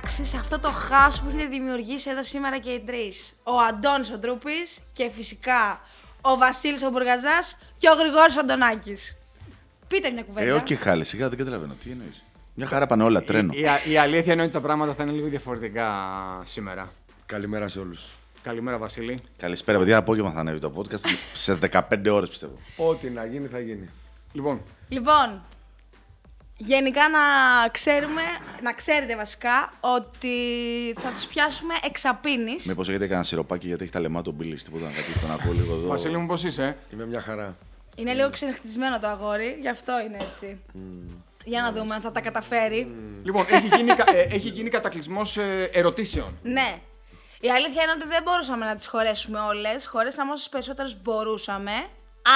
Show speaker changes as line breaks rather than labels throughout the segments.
Πώ θα μπει μια τάξη σε αυτό το χάος που έχετε δημιουργήσει εδώ σήμερα και οι τρεις. Ο Αντώνης ο Τρούπη και φυσικά ο Βασίλης ο Μπουργαζάς και ο Γρηγόρης ο Αντωνάκης. Πείτε μια κουβέντα.
Ε, όχι χάλη, σιγά δεν καταλαβαίνω. Τι εννοείς; Μια χαρά πάνε όλα, τρένο.
Η, η, η αλήθεια είναι ότι τα πράγματα θα είναι λίγο διαφορετικά σήμερα.
Καλημέρα σε όλους.
Καλημέρα, Βασίλη.
Καλησπέρα, παιδιά. Απόγευμα θα ανέβει το podcast. σε 15 ώρες πιστεύω.
Ό,τι να γίνει θα γίνει.
Λοιπόν,
Λοιπόν, γενικά να ξέρουμε, να ξέρετε βασικά ότι θα τους πιάσουμε εξαπίνης.
Μήπως έχετε κανένα σιροπάκι γιατί έχει τα λεμά τον Μπίλης. Τίποτα να κάτι τον ακούω λίγο εδώ.
Βασίλη μου, πώς είσαι.
Είμαι μια χαρά.
Είναι λίγο ξενυχτισμένο το αγόρι, γι' αυτό είναι έτσι. Για να δούμε αν θα τα καταφέρει.
Λοιπόν, έχει γίνει, κα- ε, έχει γίνει κατακλυσμός ερωτήσεων.
Ναι. Η αλήθεια είναι ότι δεν μπορούσαμε να τις χωρέσουμε όλες. Χωρέσαμε όσες περισσότερες μπορούσαμε.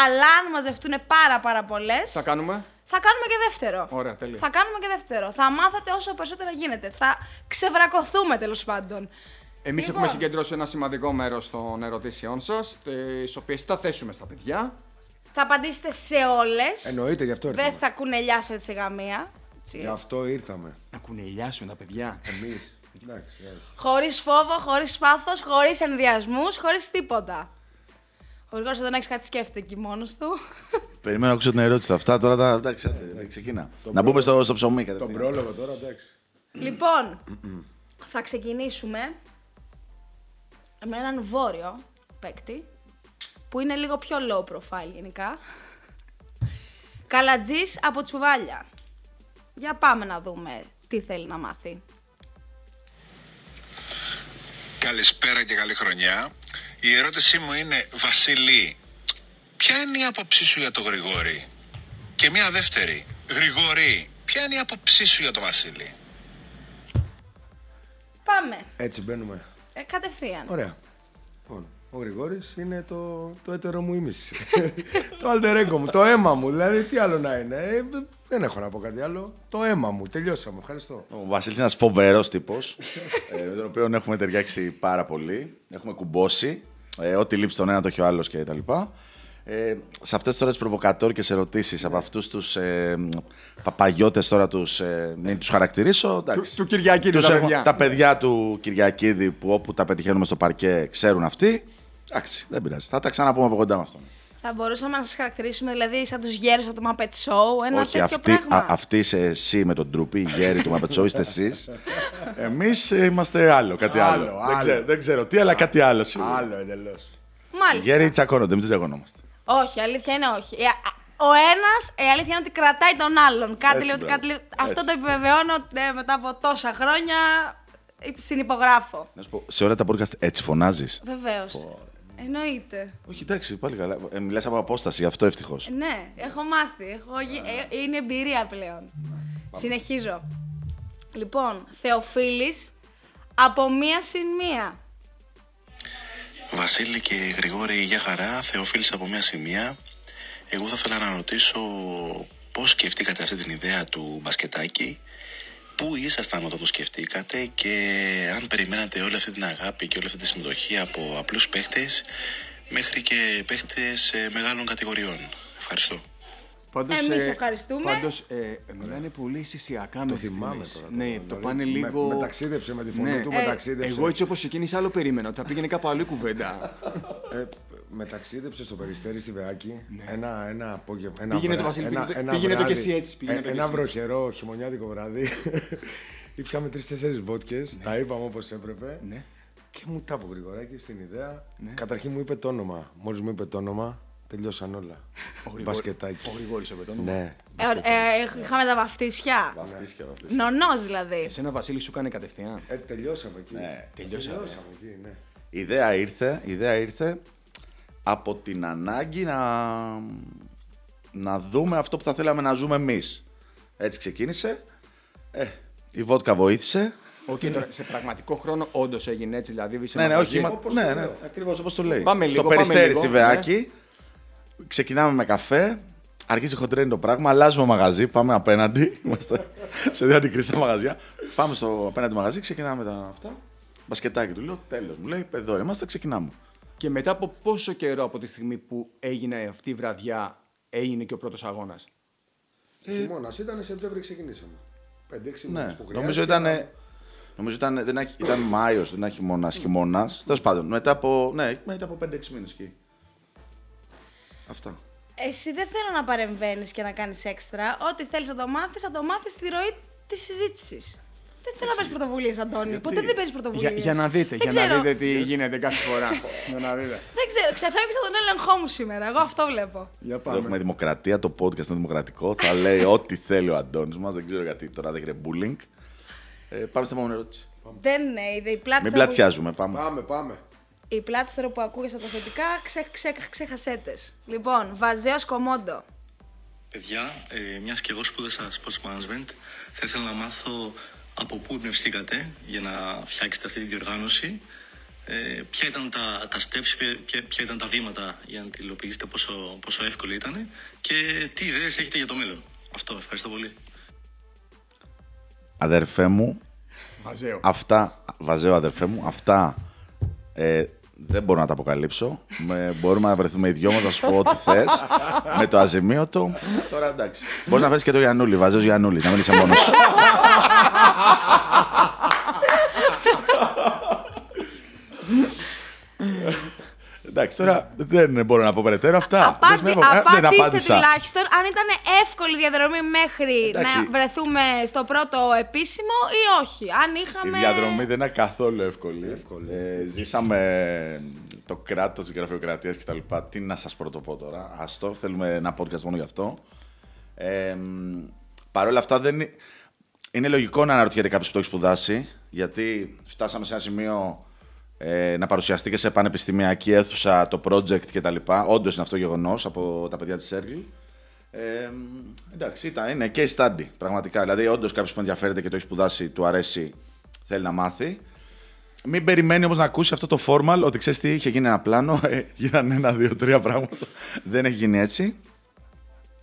Αλλά αν μαζευτούν πάρα πάρα πολλές,
Θα κάνουμε.
Θα κάνουμε και δεύτερο.
Ωραία, τέλεια.
Θα κάνουμε και δεύτερο. Θα μάθετε όσο περισσότερα γίνεται. Θα ξεβρακωθούμε τέλος πάντων.
Εμείς
Λοιπόν.
έχουμε συγκεντρώσει ένα σημαντικό μέρος των ερωτήσεών σας, τις οποίες θα θέσουμε στα παιδιά.
Θα απαντήσετε σε όλες.
Εννοείται, γι' αυτό ήρθαμε.
Δεν θα κουνελιάσετε σε γαμία.
Γι' αυτό ήρθαμε.
Να κουνελιάσουν τα παιδιά.
Εμείς. Εντάξει, όχι.
Χωρίς φόβο, χωρίς πάθος, χωρίς ενδιασμούς, χωρίς τίποτα. Ο Γρηγόρης δεν έχει κάτι σκέφτεται εκεί μόνος του.
Περιμένω να ακούσω την ερώτηση. Αυτά τώρα τα. Εντάξει, άντε, ξεκινά. να μπούμε στο, στο ψωμί
Τον
κατευθείαν.
πρόλογο τώρα, εντάξει.
λοιπόν, θα ξεκινήσουμε με έναν βόρειο παίκτη που είναι λίγο πιο low profile γενικά. Καλατζής από Τσουβάλια. Για πάμε να δούμε τι θέλει να μάθει.
Καλησπέρα και καλή χρονιά. Η ερώτησή μου είναι, Βασίλη, ποια είναι η άποψή σου για τον Γρηγόρη; Και μια δεύτερη, Γρηγόρη, ποια είναι η άποψή σου για τον Βασίλη;
Πάμε.
Έτσι μπαίνουμε.
Ε, κατευθείαν.
Ωραία. Λοιπόν, ο Γρηγόρης είναι το, το έτερο μου ήμιση. το αλτερέγκο μου, το αίμα μου. Δηλαδή, τι άλλο να είναι. Ε, δεν έχω να πω κάτι άλλο. Το αίμα μου. Τελειώσαμε. Ευχαριστώ.
Ο Βασίλης είναι ένας φοβερός τύπος, ε, με τον οποίο έχουμε ταιριάξει πάρα πολύ. Έχουμε κουμπώσει. Ε, ό,τι λείψει τον ένα το έχει ο άλλος κτλ. Ε, σε αυτές τώρα τι προβοκατόρικε ερωτήσεις από αυτούς τους ε, παπαγιώτες τώρα τους. Ε, μην τους χαρακτηρίσω.
Του,
εντάξει.
του Κυριακή,
Τους
τα
έχουμε-
παιδιά.
τα παιδιά του Κυριακίδη που όπου τα πετυχαίνουμε στο παρκέ ξέρουν αυτοί. Εντάξει, δεν πειράζει. Θα τα ξαναπούμε από κοντά με αυτόν.
Θα μπορούσαμε να σας χαρακτηρίσουμε δηλαδή σαν τους γέρους από το Muppet Show, ένα
Όχι,
τέτοιο
αυτή,
πράγμα.
α, αυτή είσαι εσύ με τον τρουπί, η γέρη του Μαπετσό, είστε εσείς. Εμείς είμαστε άλλο, κάτι άλλο.
Άλλο,
Δεν,
άλλο.
ξέρω, δεν ξέρω τι, αλλά κάτι άλλο. σίγουρα.
Άλλο εντελώς.
Οι
Μάλιστα.
γέροι τσακώνονται, εμείς δεν τσακωνόμαστε.
Όχι, αλήθεια είναι όχι. Ε, α, Ο ένας, η αλήθεια είναι ότι κρατάει τον άλλον. Κάτι
Έτσι,
λέει ότι
μπράβο.
κάτι λέει. Αυτό
Έτσι.
το επιβεβαιώνω ε, μετά από τόσα χρόνια. ε, Συνυπογράφω.
Να σου πω, σε όλα τα podcast έτσι φωνάζεις;
Βεβαίως. Εννοείται.
Όχι, εντάξει, πάλι καλά. Ε, Μιλάς από απόσταση, αυτό ευτυχώς.
Ε, Ναι, έχω μάθει. Έχω... γι- ε, είναι εμπειρία πλέον. Συνεχίζω. Λοιπόν, Θεοφίλης από μία συν μία.
Βασίλη και Γρηγόρη, για χαρά, Θεοφίλης από μια σημεία. Εγώ θα ήθελα να ρωτήσω πώς σκεφτήκατε αυτή την ιδέα του μπασκετάκι, πού ήσασταν όταν το σκεφτήκατε και αν περιμένατε όλη αυτή την αγάπη και όλη αυτή τη συμμετοχή από απλούς παίχτες μέχρι και παίχτες ε, μεγάλων κατηγοριών. Ευχαριστώ.
Πάντως,
Εμείς
ε,
ευχαριστούμε.
Πάντως, ε, μιλάνε πολύ αισθησιακά
Το
μέχρι
θυμάμαι
στιγμής.
τώρα.
Ναι,
Δηλαδή,
το πάνε
με-
λίγο...
Με, ταξίδεψε με τη φωνή
Ναι.
του,
Ε,
με ταξίδεψε.
Εγώ έτσι όπως ξεκίνησα άλλο περίμενα, ότι θα πήγαινε κάπου αλλού η κουβέντα.
Ε, με ταξίδεψε στο περιστέρι στη Βεάκη. Ένα, ένα απόγευμα. Ένα
Ναι. Πήγαινε το,
βρά-
Βασίλη,
ένα-
πήγαινε το-
ένα
πήγαινε το
βράδυ,
κι εσύ έτσι, πήγαινε
ε,
το κι
Ένα
εσύ έτσι;
βροχερό χειμωνιάτικο βράδυ. Ήψαμε τρει-τέσσερι βότκες. Τα είπαμε όπως έπρεπε.
Ναι.
Και μου τα είπε ο Γρηγοράκης στην ιδέα.
Ναι.
Καταρχήν μου είπε το όνομα. Μόλις μου είπε το όνομα, τελειώσαν όλα.
Ο Γρηγόρη-
Μπασκετάκι.
Ο Γρηγόρης ο Πετώνου.
Ναι.
Ε, ε, είχαμε τα βαφτίσια.
Βαφτίσια, βαφτίσια.
Νονός δηλαδή.
Εσένα Βασίλη σου κάνει κατευθείαν.
Ε, τελειώσαμε εκεί.
Ναι.
Τελειώσαμε.
Τελειώσαμε εκεί, ναι.
Η ιδέα ήρθε, η ιδέα ήρθε από την ανάγκη να, να δούμε αυτό που θα θέλαμε να ζούμε εμείς. Έτσι ξεκίνησε. Ε, η βότκα βοήθησε.
Όχι, τώρα σε πραγματικό χρόνο όντως έγινε έτσι, δηλαδή. σε
Ναι, ναι,
μαγαζί.
όχι. Μα...
όπως
Ναι,
το
ναι,
λέω.
ακριβώς όπως το λέει.
Πάμε
Στο
λίγο, πάμε
περιστέρι
λίγο,
στη
ναι.
Βεάκη. Ξεκινάμε με καφέ. Αρχίζει χοντρένει το πράγμα. Αλλάζουμε μαγαζί. Πάμε απέναντι. Είμαστε σε δύο αντικριστά μαγαζιά. Πάμε στο απέναντι μαγαζί. Ξεκινάμε τα αυτά. Μπασκετάκι του λέω. Τέλος. Μου λέει: Εδώ είμαστε. Ξεκινάμε.
Και μετά από πόσο καιρό από τη στιγμή που έγινε αυτή η βραδιά, έγινε και ο πρώτος αγώνας;
Ε, Χειμώνας ήταν, Σεπτέμβρη ξεκινήσαμε. 5-6
Ναι,
μήνες που
νομίζω
χρειάζεται.
ήταν. Νομίζω ήταν, δεν έχει- ήταν Μάιος, δεν έχει χειμώνας, χειμώνας. Τέλος πάντων, μετά από, ναι, μετά από 5-6 μήνες εκεί. Αυτά.
Εσύ δεν θέλω να παρεμβαίνεις και να κάνεις έξτρα. Ό,τι θέλεις να το μάθεις, θα το μάθεις στη ροή της συζήτησης. Δεν θέλω να παίρνεις πρωτοβουλίες, Αντώνη. Ποτέ δεν παίρνεις πρωτοβουλίες.
Για, για να δείτε, για να δείτε τι γίνεται κάθε φορά. για να δείτε.
Δεν ξέρω, ξεφεύγεις από τον έλεγχό μου σήμερα. Εγώ αυτό βλέπω.
Για
Εδώ έχουμε
πάμε.
δημοκρατία, το podcast είναι δημοκρατικό. Θα λέει ό,τι θέλει ο Αντώνης μας, δεν ξέρω γιατί τώρα δεν γίνεται bullying. Ε, πάμε στην επόμενη ερώτηση.
Δεν είναι. Η
Μην
πλάτη
πλατσιάζουμε, πάμε.
Πάμε, πάμε.
Η πλάτη που ακούγεσαι από τα θετικά, ξε, ξε, ξεχασέτες. Λοιπόν, Βαζέο Κομόντο.
Παιδιά, ε, μια και εγώ σπούδασα sports management, θα ήθελα να μάθω από πού εμπνευστήκατε για να φτιάξετε αυτή τη διοργάνωση; Ε, ποια ήταν τα, τα steps, ποια, ποια- ποια ήταν τα βήματα για να τη υλοποιήσετε, πόσο, πόσο εύκολο ήταν και τι ιδέες έχετε για το μέλλον; Αυτό, ευχαριστώ πολύ.
Αδερφέ μου,
Μαζέο.
αυτά, βαζέω αδερφέ μου, αυτά ε, δεν μπορώ να τα αποκαλύψω. Με, μπορούμε να βρεθούμε οι δυο μας, να σου πω ό,τι θες. με το αζημίωτο. Τώρα εντάξει. Μπορείς να φέρεις και το Γιαννούλη, βαζέος Γιαννούλης, να μην είσαι μόνος Εντάξει, τώρα δεν μπορώ να πω περαιτέρω αυτά.
Απάντη,
Δεσμεύω- ε, δεν
απαντήστε
απάντησα.
τουλάχιστον αν ήταν εύκολη διαδρομή μέχρι
Εντάξει.
να βρεθούμε στο πρώτο επίσημο ή όχι. Αν
Η
είχαμε.
διαδρομή δεν είναι καθόλου εύκολη. Ε, ζήσαμε το κράτος, τη γραφειοκρατίας κτλ. Τι να σας πρωτοπώ τώρα. Αστό, θέλουμε ένα podcast μόνο γι' αυτό. Ε, Παρ' όλα αυτά, δεν... είναι- είναι λογικό να αναρωτιέται κάποιος που το έχει σπουδάσει, γιατί φτάσαμε σε ένα σημείο ε, να παρουσιαστεί και σε πανεπιστημιακή αίθουσα το project κτλ. Όντως είναι αυτό γεγονός από τα παιδιά της Circle. Ε, εντάξει, ήταν, είναι case study πραγματικά. Δηλαδή, όντως κάποιος που ενδιαφέρεται και το έχει σπουδάσει, του αρέσει, θέλει να μάθει. Μην περιμένει όμως να ακούσει αυτό το formal ότι ξέρεις τι, είχε γίνει ένα πλάνο, ε, γίνανε ένα, δύο, τρία πράγματα. Δεν έχει γίνει έτσι.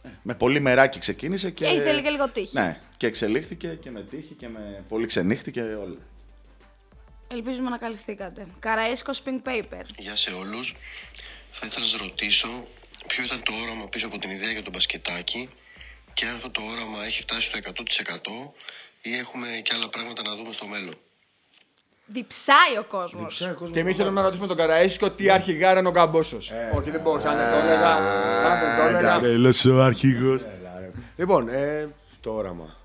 Ε, Με πολύ μεράκι ξεκίνησε και.
Και ήθελε και λίγο τύχη.
Ναι, και εξελίχθηκε και με τύχη και με πολύ ξενύχτη και όλα.
Ελπίζουμε να καλυφθήκατε. Καραέσκο Pink Paper.
Γεια σε όλους. Θα ήθελα να σας ρωτήσω ποιο ήταν το όραμα πίσω από την ιδέα για το μπασκετάκι και αν αυτό το όραμα έχει φτάσει στο 100% ή έχουμε και άλλα πράγματα να δούμε στο μέλλον.
Διψάει ο κόσμος.
Διψάει ο κόσμος
Και εμείς
να
θέλουμε να ρωτήσουμε τον Καραέσκο τι αρχηγάρα είναι ο Καμπόσο. Όχι, δεν μπορούσα να το έλεγα. Αν δεν το έλεγα.
Τρελός ο αρχηγός.
Λοιπόν, ε, το όραμα.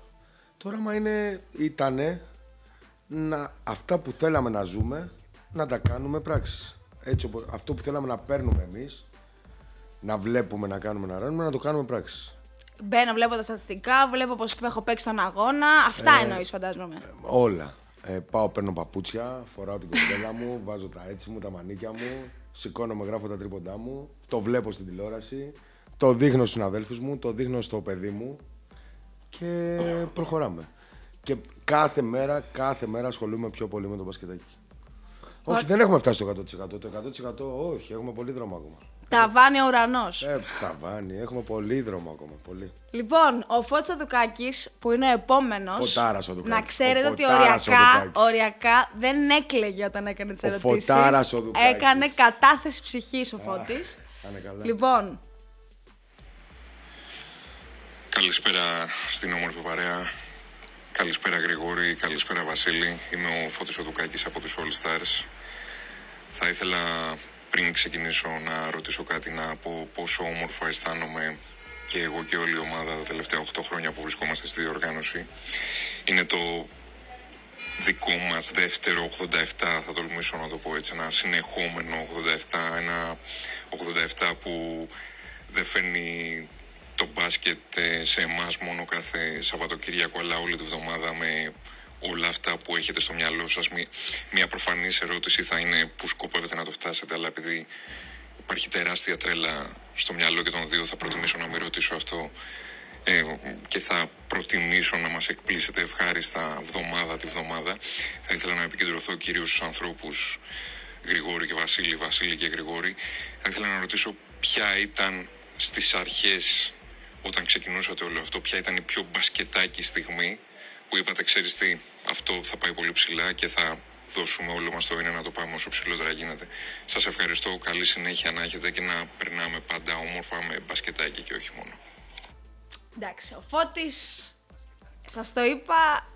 Το όραμα είναι, ήτανε να, αυτά που θέλαμε να ζούμε, να τα κάνουμε πράξη. Έτσι, όπως- αυτό που θέλαμε να παίρνουμε εμείς, να βλέπουμε, να κάνουμε, να ράνουμε, να το κάνουμε πράξη.
Μπαίνω, βλέπω τα στατιστικά, βλέπω πώ έχω παίξει τον αγώνα. Αυτά
Ε,
εννοείς, φαντάζομαι.
Όλα. Ε, πάω, παίρνω παπούτσια, φοράω την κοστέλα μου, βάζω τα έτσι μου, τα μανίκια μου, σηκώνομαι, γράφω τα τρίποντά μου, το βλέπω στην τηλεόραση, το δείχνω στους συναδέλφους μου, το δείχνω στο παιδί μου και προχωράμε. Και κάθε μέρα, κάθε μέρα ασχολούμαι πιο πολύ με το μπασκετάκι. Όχι, δεν έχουμε φτάσει στο 100%. Το 100% όχι, έχουμε πολύ δρόμο ακόμα.
Ταβάνι ο ουρανός.
Ε, ταβάνι, έχουμε πολύ δρόμο ακόμα. Πολύ.
Λοιπόν, ο Φώτσο Δουκάκη, που είναι ο επόμενος.
Φωτάρας ο Δουκάκης.
Να ξέρετε
Ο
ότι
Φωτάρας ο
οριακά,
Δουκάκης.
οριακά δεν έκλαιγε όταν έκανε τις
Ο
ερωτήσεις.
Φωτάρας ο Δουκάκης.
Έκανε κατάθεση ψυχής ο Φώτης.
Κάνε καλά.
Λοιπόν,
Καλησπέρα στην όμορφη παρέα. Καλησπέρα Γρηγόρη, καλησπέρα Βασίλη. Είμαι ο Φώτης Οδουκάκης από τους All Stars. Θα ήθελα πριν ξεκινήσω να ρωτήσω κάτι να πω πόσο όμορφο αισθάνομαι και εγώ και όλη η ομάδα τα τελευταία 8 χρόνια που βρισκόμαστε στη διοργάνωση. Είναι το δικό μας δεύτερο 87, θα τολμήσω να το πω έτσι, ένα συνεχόμενο 87, ένα 87 που δεν φέρνει το μπάσκετ ε, σε εμάς μόνο κάθε Σαββατοκύριακο, αλλά όλη τη βδομάδα με όλα αυτά που έχετε στο μυαλό σας. Μη- Μια προφανής ερώτηση θα είναι πού σκοπεύετε να το φτάσετε, αλλά επειδή υπάρχει τεράστια τρέλα στο μυαλό και των δύο, θα προτιμήσω να μην ρωτήσω αυτό ε, και θα προτιμήσω να μας εκπλήσετε ευχάριστα βδομάδα τη βδομάδα. Θα ήθελα να επικεντρωθώ κυρίως στους ανθρώπους Γρηγόρη και Βασίλη, Βασίλη και Γρηγόρη. Θα ήθελα να ρωτήσω ποια ήταν στις αρχές όταν ξεκινούσατε όλο αυτό, ποια ήταν η πιο μπασκετάκι στιγμή που είπατε, ξέρεις τι, αυτό θα πάει πολύ ψηλά και θα δώσουμε όλο μας το είναι να το πάμε όσο ψηλότερα γίνεται. Σας ευχαριστώ, καλή συνέχεια να έχετε και να περνάμε πάντα όμορφα με μπασκετάκι και όχι μόνο.
εντάξει, ο Φώτης Σας το είπα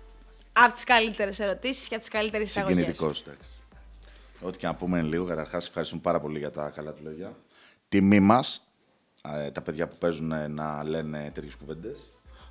από τις καλύτερες ερωτήσεις και από τις καλύτερες εισαγωγές.
Συγκινητικός, εντάξει. Ό,τι και να πούμε είναι λίγο. Καταρχάς, ευχαριστούμε πάρα πολύ για τα καλά του λόγια. Τιμή μας, τα παιδιά που παίζουν ε, να λένε τέτοιες κουβέντες.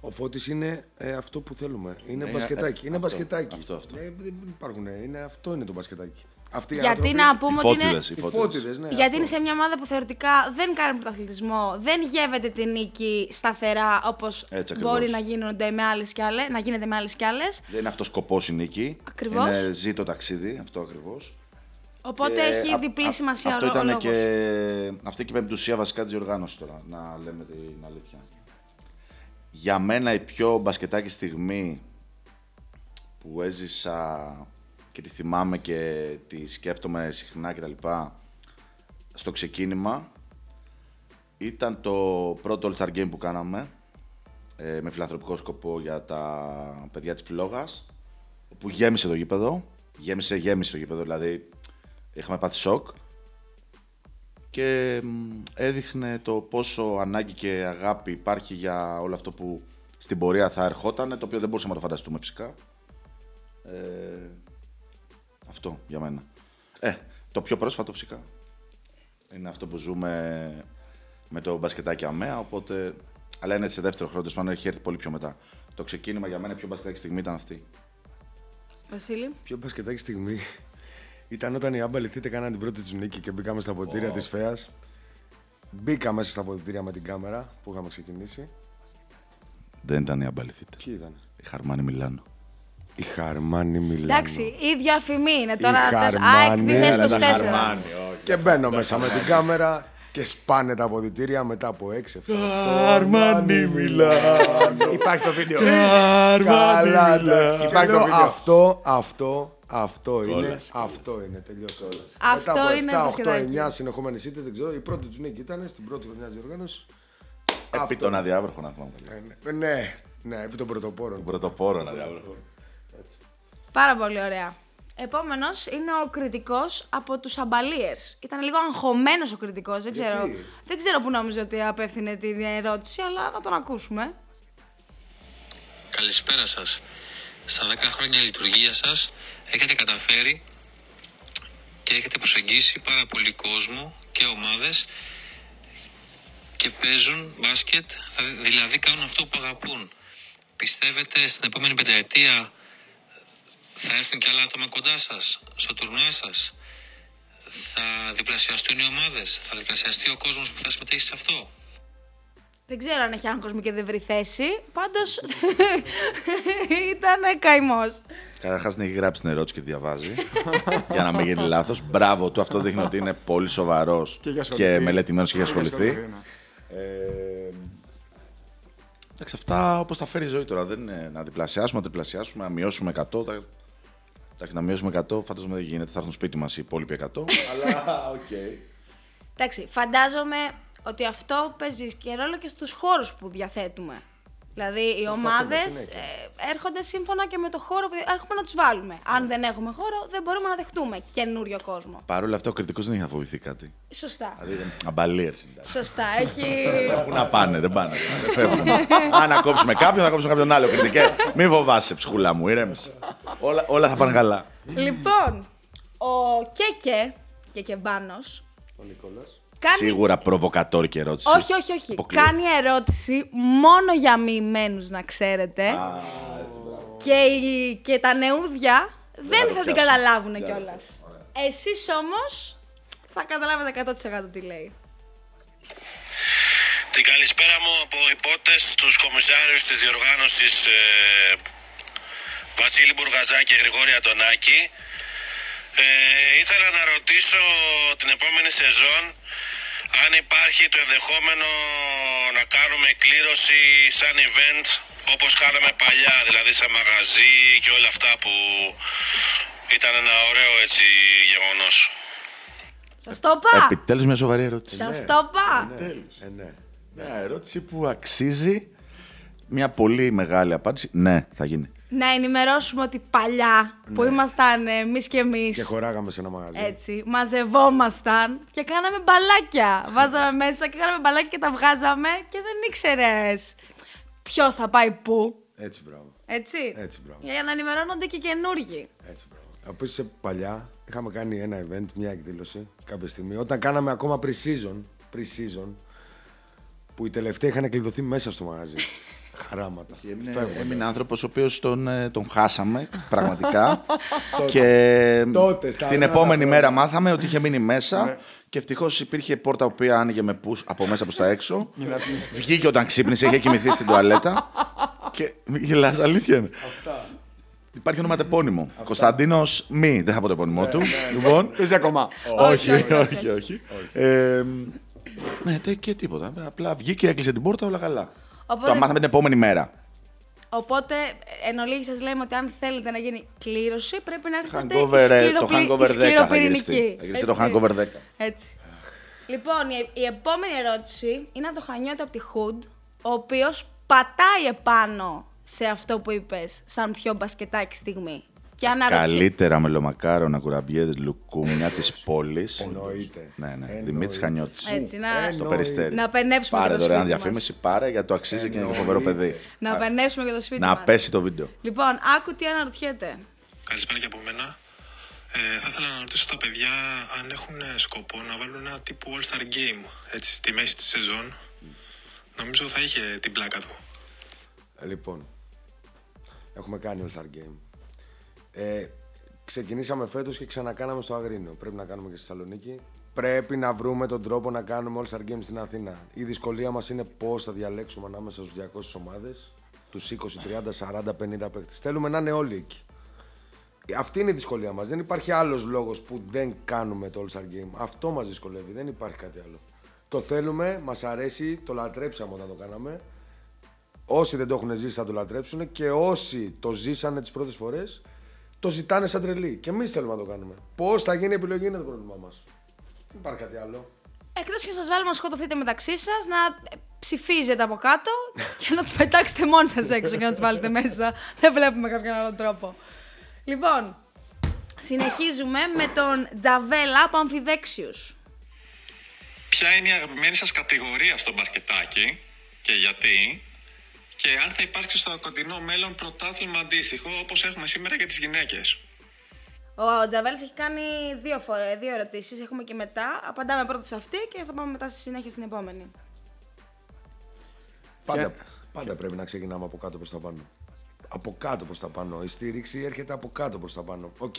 Ο Φώτης είναι ε, αυτό που θέλουμε. Είναι
Ναι,
μπασκετάκι.
ε,
είναι
αυτό,
μπασκετάκι.
αυτό, αυτό.
Ε, δεν υπάρχουν. Είναι, αυτό είναι το μπασκετάκι. Αυτοί οι
Γιατί
άνθρωποι-
να πούμε ότι είναι.
Φώτιδες, οι
Οι
φώτιδες.
φώτιδες, ναι.
Γιατί
αυτό.
είναι σε μια ομάδα που θεωρητικά δεν κάνει πρωταθλητισμό, δεν γεύεται την νίκη σταθερά όπως
Έτσι ακριβώς.
μπορεί να, γίνονται με άλλες κι άλλες, να γίνεται με άλλες κι άλλες.
Δεν είναι αυτός σκοπός η νίκη.
Ακριβώς.
Είναι ζει το ταξίδι, αυτό ακριβώς.
Οπότε έχει διπλή σημασία
αυτό
ο, ο
ήταν
λόγος.
και αυτή και η πεμπτουσία βασικά της διοργάνωσης τώρα, να λέμε την αλήθεια. Για μένα η πιο μπασκετάκι στιγμή που έζησα και τη θυμάμαι και τη σκέφτομαι συχνά κτλ. Στο ξεκίνημα ήταν το πρώτο All Star Game που κάναμε ε, με φιλανθρωπικό σκοπό για τα παιδιά της Φλόγας που γέμισε το γήπεδο. Γέμισε, γέμισε το γήπεδο, δηλαδή είχαμε πάθει σοκ και μ, έδειχνε το πόσο ανάγκη και αγάπη υπάρχει για όλο αυτό που στην πορεία θα ερχόταν, το οποίο δεν μπορούσαμε να το φανταστούμε φυσικά. Ε, αυτό για μένα. Ε, το πιο πρόσφατο φυσικά. Είναι αυτό που ζούμε με το μπασκετάκι αμαία, οπότε... Αλλά είναι σε δεύτερο χρόνο, τέλος πάντων έχει έρθει πολύ πιο μετά. Το ξεκίνημα για μένα, η πιο μπασκετάκι στιγμή ήταν αυτή.
Βασίλη.
Πιο μπασκετάκι στιγμή ήταν όταν οι άμπαλοι θήτε κάναν την πρώτη τους νίκη και μπήκαμε στα ποτήρια της ΦΕΑΣ. Μπήκα μέσα στα ποτήρια με την κάμερα που είχαμε ξεκινήσει.
Δεν ήταν η αμπαληθήτε.
Ποιοι ήταν;
Η Χαρμάνη Μιλάνο.
Η Χαρμάνη Μιλάνο.
Εντάξει, ίδιο αφημί είναι
Η
τώρα.
Χαρμάνη,
ΑΕΚ
αλλά
2024.
Και μπαίνω μέσα με την κάμερα και σπάνε τα αποδητήρια μετά από 6-7.
Χαρμάνη Μιλάνο.
Υπάρχει το βίντεο.
Καλά, εντάξει.
Υπάρχει
Και
το
λέω,
βίντεο.
Αυτό, αυτό, αυτό είναι.
Κόλαση,
Αυτό είναι, τελειώσε όλα.
Αυτό
Μετά από
είναι
7,
το
8,
σκεδάκι.
9 συνεχόμενες ήττες, δεν ξέρω. Η πρώτη τους νίκη ήταν στην πρώτη χρονιά της οργάνωση.
Επί τον αδιάβροχο να θυμάμαι.
Ναι, ναι, επί των πρωτοπόρων.
Τον πρωτοπόρο αδιάβροχο.
Πάρα πολύ ωραία. Επόμενος είναι ο κριτικός από τους Αμπαλίερ. Ήταν λίγο αγχωμένος ο κριτικός. Δεν ξέρω,
Γιατί;
δεν ξέρω που νόμιζε ότι απέφθινε την ερώτηση, αλλά να τον ακούσουμε.
Καλησπέρα σας. Στα 10 χρόνια λειτουργίας σας έχετε καταφέρει και έχετε προσεγγίσει πάρα πολύ κόσμο και ομάδες και παίζουν μπάσκετ, δηλαδή- δηλαδή κάνουν αυτό που αγαπούν. Πιστεύετε στην επόμενη πενταετία θα έρθουν και άλλα άτομα κοντά σας, στο τουρνουά σας; Θα διπλασιαστούν οι ομάδες, θα διπλασιαστεί ο κόσμος που θα συμμετέχει σε αυτό;
Δεν ξέρω αν έχει άγχος και δεν βρει θέση. Πάντως ήταν καημός.
Καταρχάς την έχει γράψει την ερώτηση και τη διαβάζει. για να μην γίνει λάθος. Μπράβο του, αυτό δείχνει ότι είναι πολύ σοβαρός
Και
και,
έχει ασχοληθεί.
μελετημένος και έχει ασχοληθεί.
ναι.
Ε, εντάξει, αυτά όπως τα φέρει η ζωή τώρα. Δεν είναι να διπλασιάσουμε, να τριπλασιάσουμε, να μειώσουμε 100. Τα... Εντάξει, να μειώσουμε 100, φαντάζομαι δεν γίνεται. Θα έρθουν σπίτι μας οι υπόλοιποι 100. αλλά οκ.
Εντάξει, φαντάζομαι ότι αυτό παίζει και ρόλο και στους χώρους που διαθέτουμε. Δηλαδή, οι ομάδες
συνέχεια.
ε, έρχονται σύμφωνα και με το χώρο που έχουμε να τους βάλουμε. Αν δεν έχουμε χώρο, δεν μπορούμε να δεχτούμε καινούριο κόσμο.
Παρ' όλα αυτά, ο κριτικός δεν έχει να φοβηθεί κάτι.
Σωστά.
Δηλαδή, αμπαλίε είναι.
Σωστά. Έχει.
Πού να πάνε, δεν πάνε. Δεν φεύγουν. Αν να κόψουμε κάποιον, θα κόψουμε κάποιον άλλο. Κριτικέ, μην φοβάσαι, ψυχούλα μου, ηρέμησε. όλα, όλα θα πάνε καλά.
λοιπόν, ο Κέκε, Κεκεμπάνος,
Ο Νικόλας.
Κάνει...
Σίγουρα προβοκατόρικη ερώτηση.
Όχι, όχι, όχι.
Αποκλείεται.
Κάνει ερώτηση μόνο για μοιημένους, να ξέρετε. και, οι- και τα νεούδια δεν
το
θα την
πιάσουν.
καταλάβουν
Δεν θα το
κιόλα. Εσείς όμως θα καταλάβετε 100% τι λέει.
Την καλησπέρα μου από υπότες στους κομισάριους της διοργάνωσης ε, Βασίλη Μπουργαζά και Γρηγόρη Αντωνάκη. Ε, ήθελα να ρωτήσω την επόμενη σεζόν αν υπάρχει το ενδεχόμενο να κάνουμε κλήρωση σαν event όπως κάναμε παλιά, δηλαδή σαν μαγαζί και όλα αυτά που ήταν ένα ωραίο έτσι γεγονός.
Σας το είπα!
Επιτέλους μια σοβαρή ερώτηση.
Σας το είπα!
Ε, ναι.
Μια ερώτηση που αξίζει μια πολύ μεγάλη απάντηση. Ναι, θα γίνει.
Να ενημερώσουμε ότι παλιά που ήμασταν εμείς και εμείς.
Και χωράγαμε σε ένα μαγαζί.
Έτσι, μαζευόμασταν και κάναμε μπαλάκια. Βάζαμε μέσα και κάναμε μπαλάκια και τα βγάζαμε και δεν ήξερες ποιος θα πάει πού.
Έτσι, μπράβο.
Έτσι.
Έτσι, μπράβο.
Για να ενημερώνονται και καινούργοι.
Έτσι, μπράβο. Επίση, παλιά είχαμε κάνει ένα event, μια εκδήλωση κάποια στιγμή. Όταν κάναμε ακόμα pre-season, pre-season που οι τελευταίοι είχαν κλειδωθεί μέσα στο μαγαζί. Χαράματα.
Έμεινε,
Φεύγονται.
έμεινε άνθρωπος ο οποίος τον, ε, τον χάσαμε πραγματικά. και
Τότε, στα
την
ωραία
επόμενη
τα
μέρα
χρόνια.
μάθαμε ότι είχε μείνει μέσα. και ευτυχώς υπήρχε πόρτα που οποία άνοιγε με push από μέσα προς τα έξω. Βγήκε όταν ξύπνησε, είχε κοιμηθεί στην τουαλέτα. και γελάς, αλήθεια είναι. Υπάρχει όνομα τεπώνυμο. Κωνσταντίνος Μη, δεν θα πω το επώνυμό του. Λοιπόν,
Παίζει ακόμα.
όχι, όχι, όχι. Ε, ναι, τε- και τίποτα. Απλά βγήκε, έκλεισε την πόρτα, όλα καλά.
Οπότε-
Το μάθαμε την επόμενη μέρα.
Οπότε, εν ολίγη σας λέμε ότι αν θέλετε να γίνει κλήρωση, πρέπει να έρθετε
Hangover,
η
ε,
σκληροπλη-
το
η
hangover 10 θα
σκληροπυρηνική.
γυριστεί. Θα γυριστεί το
Έτσι.
hangover 10.
Έτσι. Λοιπόν, η, η επόμενη ερώτηση είναι από το Χανιώτη από τη Hood, ο οποίος πατάει επάνω σε αυτό που είπες, σαν πιο μπασκετάκι στιγμή. Και αναρωτιέται.
Καλύτερα μελομακάρονα, κουραμπιέδε, λουκούμια της πόλης.
Εννοείται.
Ναι, ναι.
Εννοείται.
Δημήτρης Χανιώτης.
Έτσι, να,
Στο
Εννοείται.
περιστέρι.
να πενέψουμε
Πάρε
και το
δωρεάν
σπίτι μας.
διαφήμιση, πάρε γιατί το αξίζει και είναι και φοβερό παιδί.
Να πενέψουμε και το σπίτι
Να
μας.
πέσει το βίντεο.
Λοιπόν, άκου τι αναρωτιέται.
Καλησπέρα και από μένα. Ε, θα ήθελα να ρωτήσω τα παιδιά αν έχουν ε, σκοπό να βάλουν ένα τύπου All-Star Game έτσι, στη μέση της σεζόν. Νομίζω θα είχε την πλάκα του.
Ε, Λοιπόν, έχουμε κάνει All Star Game. Ε, ξεκινήσαμε φέτος και ξανακάναμε στο Αγρίνιο. Πρέπει να κάνουμε και στη Θεσσαλονίκη. Πρέπει να βρούμε τον τρόπο να κάνουμε All Star Game στην Αθήνα. Η δυσκολία μας είναι πώς θα διαλέξουμε ανάμεσα στους 200 ομάδες, τους 20, 30, 40, 50 παίκτες. Θέλουμε να είναι όλοι εκεί. Αυτή είναι η δυσκολία μας. Δεν υπάρχει άλλος λόγος που δεν κάνουμε το All Star Game. Αυτό μας δυσκολεύει. Δεν υπάρχει κάτι άλλο. Το θέλουμε, μας αρέσει, το λατρέψαμε όταν το κάναμε. Όσοι δεν το έχουν ζήσει θα το λατρέψουν και όσοι το ζήσανε τις πρώτες φορές το ζητάνε σαν τρελή. Και εμείς θέλουμε να το κάνουμε. Πώς θα γίνει η επιλογή είναι το πρόβλημά μας. Δεν υπάρχει κάτι άλλο.
Εκτός και σας βάλουμε να σκοτωθείτε μεταξύ σας, να ε, ψηφίζετε από κάτω και να τους πετάξετε μόνοι σας έξω και να τους βάλετε μέσα. Δεν βλέπουμε κάποιον άλλο τρόπο. Λοιπόν, συνεχίζουμε με τον Τζαβέλα από Αμφιδέξιους.
Ποια είναι η αγαπημένη σας κατηγορία στο μπασκετάκι και γιατί; Και αν θα υπάρξει στο κοντινό μέλλον πρωτάθλημα αντίστοιχο όπως έχουμε σήμερα για τις γυναίκες.
Ο Τζαβέλας έχει κάνει δύο, φορές, δύο ερωτήσεις, έχουμε και μετά. Απαντάμε πρώτα σε αυτή και θα πάμε μετά στη συνέχεια στην επόμενη.
Πάντα, πάντα πρέπει να ξεκινάμε από κάτω προς τα πάνω. Από κάτω προς τα πάνω. Η στήριξη έρχεται από κάτω προς τα πάνω. Οκ.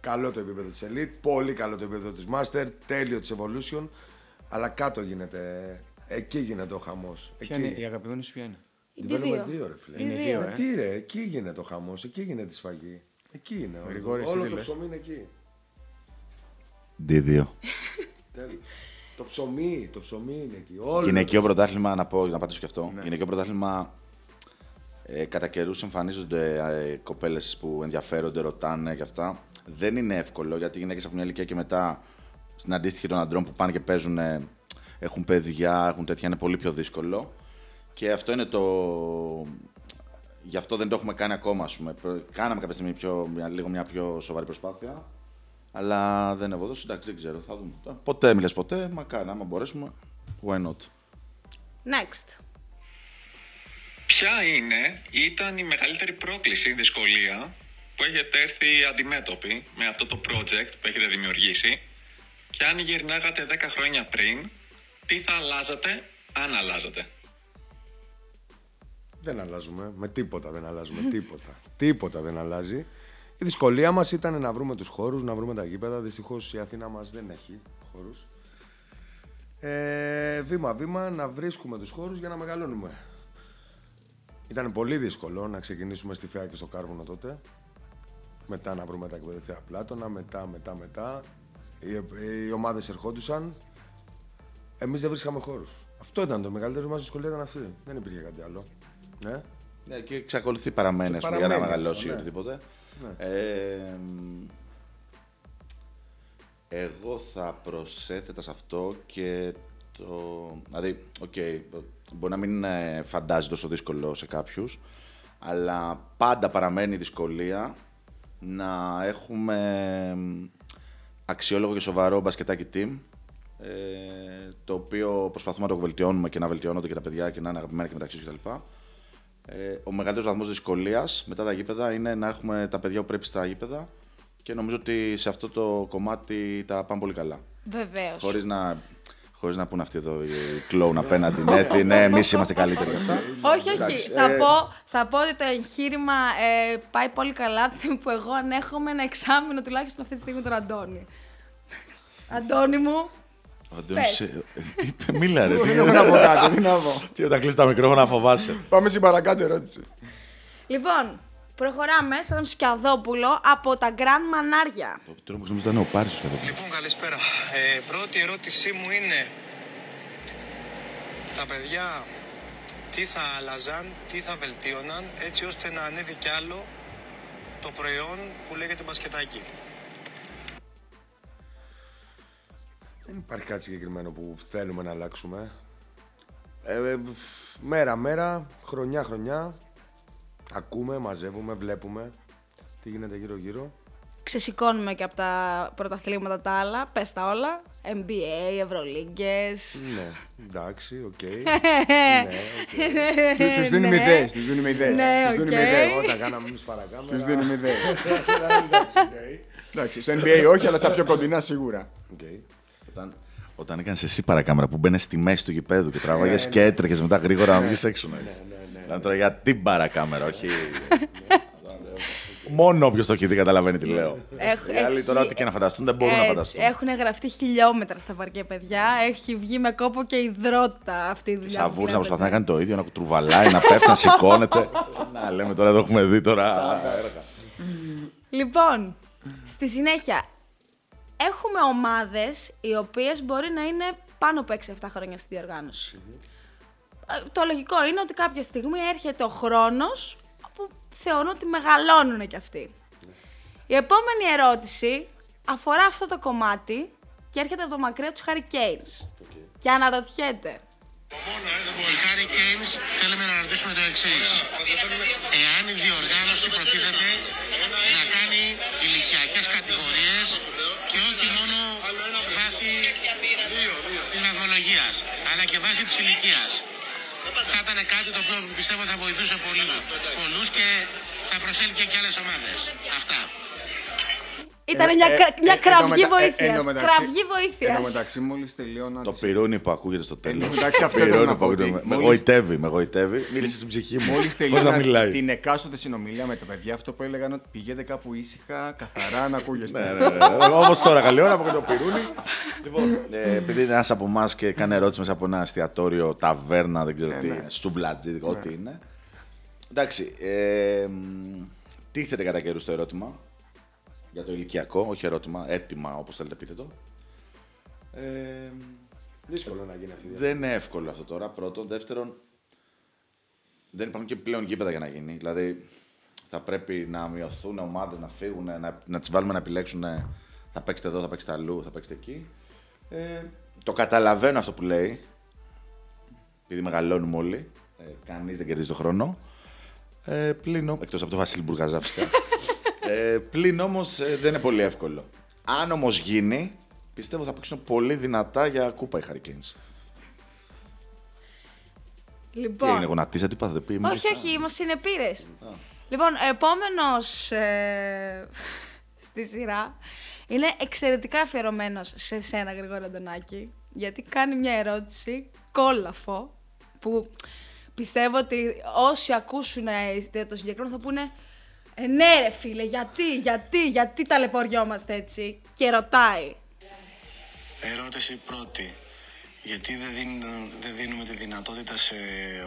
Καλό το επίπεδο της Elite, πολύ καλό το επίπεδο της Master, τέλειο της Evolution. Αλλά κάτω γίνεται. Εκεί γίνεται ο χαμός.
Ποια
Εκεί.
είναι η αγαπημένη σου, ποια είναι;
Την
Τι
παίρνουμε
δύο.
δύο, ρε φίλε.
Είναι
δύο,
δύο.
ε.
Ε, τι ρε, εκεί γίνεται ο χαμός, εκεί γίνεται η σφαγή. Εκεί είναι. όλο-
Γρηγόρη, εσύ
όλο
τι
το
λες;
ψωμί είναι εκεί.
D2.
Τέλος. Το ψωμί, το ψωμί είναι εκεί. Όλο
Γυναικείο
το-
πρωτάθλημα, να πω, να πατήσω και αυτό.
Ναι.
Γυναικείο πρωτάθλημα. Ε, κατά καιρούς εμφανίζονται ε, κοπέλες που ενδιαφέρονται, ρωτάνε και αυτά. Δεν είναι εύκολο γιατί οι γυναίκες έχουν μια ηλικία και μετά στην αντίστοιχη των αντρών που πάνε και παίζουν, ε, έχουν παιδιά, έχουν τέτοια, είναι πολύ πιο δύσκολο. Και αυτό είναι το. Γι' αυτό δεν το έχουμε κάνει ακόμα, ας πούμε. Προ- Κάναμε κάποια στιγμή πιο, μια, λίγο μια πιο σοβαρή προσπάθεια. Αλλά δεν ευωδώσει, εντάξει, δεν ξέρω. Θα δούμε. Ποτέ μιλες ποτέ, μακάρι, άμα μπορέσουμε. Why not;
Next.
Ποια είναι ή ήταν η μεγαλύτερη πρόκληση, δυσκολία που έχετε έρθει αντιμέτωποι με αυτό το project που έχετε δημιουργήσει και αν γυρνάγατε 10 χρόνια πριν, τι θα αλλάζατε αν αλλάζατε;
Δεν αλλάζουμε. Με τίποτα δεν αλλάζουμε. τίποτα. τίποτα δεν αλλάζει. Η δυσκολία μας ήταν να βρούμε τους χώρους, να βρούμε τα γήπεδα. Δυστυχώς η Αθήνα μας δεν έχει χώρους. Ε, βήμα-βήμα να βρίσκουμε τους χώρους για να μεγαλώνουμε. Ήταν πολύ δύσκολο να ξεκινήσουμε στη Φέα και στο Κάρβουνο τότε. Μετά να βρούμε τα εκπαιδευτικά πλάτωνα, μετά, μετά, μετά. Οι, οι ομάδες ερχόντουσαν. Εμείς δεν βρίσκαμε χώρους. Αυτό ήταν το μεγαλύτερο μας δυσκολία, ήταν αυτή. Δεν υπήρχε κάτι άλλο. Ναι.
Ναι, και εξακολουθεί παραμένει,
Και
ας πούμε, για να
παραμένει
μεγαλώσει ή
αυτό, ναι.
οτιδήποτε.
Ναι.
Ε, μ, εγώ θα προσέθετα σε αυτό και το... Δηλαδή, οκ, μπορεί να μην ε, φαντάζει τόσο δύσκολο σε κάποιους, αλλά πάντα παραμένει η δυσκολία να έχουμε μ, αξιόλογο και σοβαρό μπασκετάκι team, ε, το οποίο προσπαθούμε να το βελτιώνουμε και να βελτιώνονται και τα παιδιά και να είναι αγαπημένα και μεταξύ τους κτλ. Ε, ο μεγαλύτερος βαθμός δυσκολίας μετά τα γήπεδα είναι να έχουμε τα παιδιά που πρέπει στα γήπεδα και νομίζω ότι σε αυτό το κομμάτι τα πάμε πολύ καλά.
Βεβαίως.
Χωρίς να, χωρίς να πούνε αυτοί εδώ οι κλόουν απέναντι. ναι, τι, ναι, εμείς είμαστε καλύτεροι γι' αυτά.
Όχι, όχι.
Εντάξει,
θα,
ε,
πω, θα πω ότι το εγχείρημα ε, πάει πολύ καλά από τη στιγμή που εγώ ανέχομαι ένα εξάμεινο τουλάχιστον αυτή τη στιγμή τον Αντώνη. Αντώνη μου,
μίλα ρε. τι-
Δεν έχω να πω κάτι, τι να πω.
Τι όταν κλείσει τα μικρόφωνα φοβάσαι.
Πάμε στην παρακάτω ερώτηση.
λοιπόν, προχωράμε στον Σκιαδόπουλο από τα Γκραν Μανάρια.
Το τρόμο νομίζω ήταν ο Πάρης εδώ.
Λοιπόν, καλησπέρα. Ε, πρώτη ερώτησή μου είναι τα παιδιά τι θα άλλαζαν, τι θα βελτίωναν έτσι ώστε να ανέβει κι άλλο το προϊόν που λέγεται μπασκετάκι.
Δεν υπάρχει κάτι συγκεκριμένο που θέλουμε να αλλάξουμε. Ε, ε, μέρα-μέρα, χρονιά-χρονιά, ακούμε, μαζεύουμε, βλέπουμε τι γίνεται γύρω-γύρω.
Ξεσηκώνουμε και από τα πρωταθλήματα τα άλλα, πες τα όλα. NBA, Ευρωλίγκες.
Ναι, εντάξει, οκ.
Ε,
ναι, οκ.
Του δίνουμε ιδέες. Τους δίνουμε ιδέες.
Ναι,
Τους δίνουμε
οκ.
ιδέες.
Όταν κάναμε εμείς παρακάμερα...
Τους δίνουμε ιδέες.
Εντάξει, οκ.
Εντάξει, στο NBA όχι, αλλά στα πιο κοντινά σίγουρα.
Οκ.
Όταν, όταν έκανες εσύ παρακάμερα που έμπαινες στη μέση του γηπέδου και τράβαγες και έτρεχες μετά γρήγορα να βγεις έξω. Ναι, ναι, τώρα για την παρακάμερα, όχι. Μόνο όποιος το έχει δει καταλαβαίνει τι λέω.
Έχ-
Οι άλλοι τώρα
έχει-
ό,τι και να φανταστούν δεν μπορούν να φανταστούν.
Έχουν γραφτεί χιλιόμετρα στα παρκέ, παιδιά. Έχει βγει με κόπο και ιδρώτα αυτή η δουλειά. που
Σαβούρ να
βλέπετε.
προσπαθεί να κάνει το ίδιο, να κουτρουβαλάει, να πέφτει, να σηκώνεται. Να λέμε τώρα εδώ έχουμε δει τώρα. έργα.
Λοιπόν, στη συνέχεια, έχουμε ομάδες οι οποίες μπορεί να είναι πάνω από 6-7 χρόνια στη διοργάνωση. Ε, Το λογικό είναι ότι κάποια στιγμή έρχεται ο χρόνος που θεωρούν ότι μεγαλώνουν κι αυτοί. Η επόμενη ερώτηση αφορά αυτό το κομμάτι και έρχεται από το μακριά τους Hurricanes. Και αναρωτιέται,
Οι Harry Canes θέλουμε να ρωτήσουμε το εξής. Εάν η διοργάνωση προτίθεται να κάνει ηλικιακές κατηγορίες και όχι μόνο βάσει τη βαθμολογία, αλλά και βάσει της ηλικίας. Θα ήταν κάτι το οποίο πιστεύω θα βοηθούσε πολύ πολλούς και θα προσέλκυε και άλλες ομάδες. Αυτά.
Ήταν
Ε,
μια,
ε,
κρα- μια
ε,
κραυγή
εν τω μετα- ε,
βοήθειας.
εν τω μεταξύ-
Κραυγή
Εν τω
βοήθειας.
μεταξύ, μόλις τελειώνω.
Το
τις-
πυρούνι που ακούγεται στο τέλος.
εντάξει, αυτό ήθελα να πω, ότι
Με
μόλις-
γοητεύει, με γοητεύει. Μίλησε στην ψυχή μου.
Μόλις
Χωρίς να
τελειώνα
μιλάει.
την εκάστοτε συνομιλία με τα παιδιά, αυτό που έλεγαν ότι πηγαίνετε κάπου ήσυχα, καθαρά να ακούγεστε.
Ναι, ναι, ναι. Όπω τώρα, καλή ώρα από το πυρούνι. Λοιπόν, ε, επειδή είναι ένας από εμάς και κάνει ερώτηση μέσα από ένα εστιατόριο, ταβέρνα, δεν ξέρω τι
ναι.
είναι, σουβλατζί, ό,τι είναι. Εντάξει, ε, μ, τίθεται κατά καιρού το ερώτημα; Για το ηλικιακό, όχι ερώτημα, έτοιμα όπως θέλετε πείτε το. Ε,
Δύσκολο να γίνει αυτή η
δεν είναι εύκολο αυτό τώρα. Πρώτον. Δεύτερον, δεν υπάρχουν και πλέον γήπεδα για να γίνει. Δηλαδή, θα πρέπει να μειωθούν ομάδες, να φύγουν, να, να τις βάλουμε να επιλέξουν. ε, Θα παίξετε εδώ, θα παίξετε αλλού, θα παίξετε εκεί. Ε, το καταλαβαίνω αυτό που λέει. Επειδή μεγαλώνουμε όλοι. Ε, Κανείς δεν κερδίζει το χρόνο. Ε, πλην, ο- εκτός από τον Βασίλη Μπουργαζά φυσικά. ε, πλην όμως ε, δεν είναι πολύ εύκολο. Αν όμως γίνει, πιστεύω θα παίξουν πολύ δυνατά για κούπα οι Hurricanes. Τι
Λοιπόν,
έγινε, γονατίσατε, τι πάθατε, πει.
όχι, όχι, είμαστε συνεπήρες. Λοιπόν, επόμενος ε, στη σειρά είναι εξαιρετικά αφιερωμένος σε σένα, Γρηγόρη Αντωνάκη, γιατί κάνει μια ερώτηση κόλαφο που πιστεύω ότι όσοι ακούσουν ε, το συγκεκριμένο θα πούνε ε, ναι ρε φίλε, γιατί, γιατί, γιατί ταλαιπωριόμαστε έτσι και ρωτάει
Ερώτηση πρώτη. Γιατί δεν, δίνουν- δεν δίνουμε τη δυνατότητα σε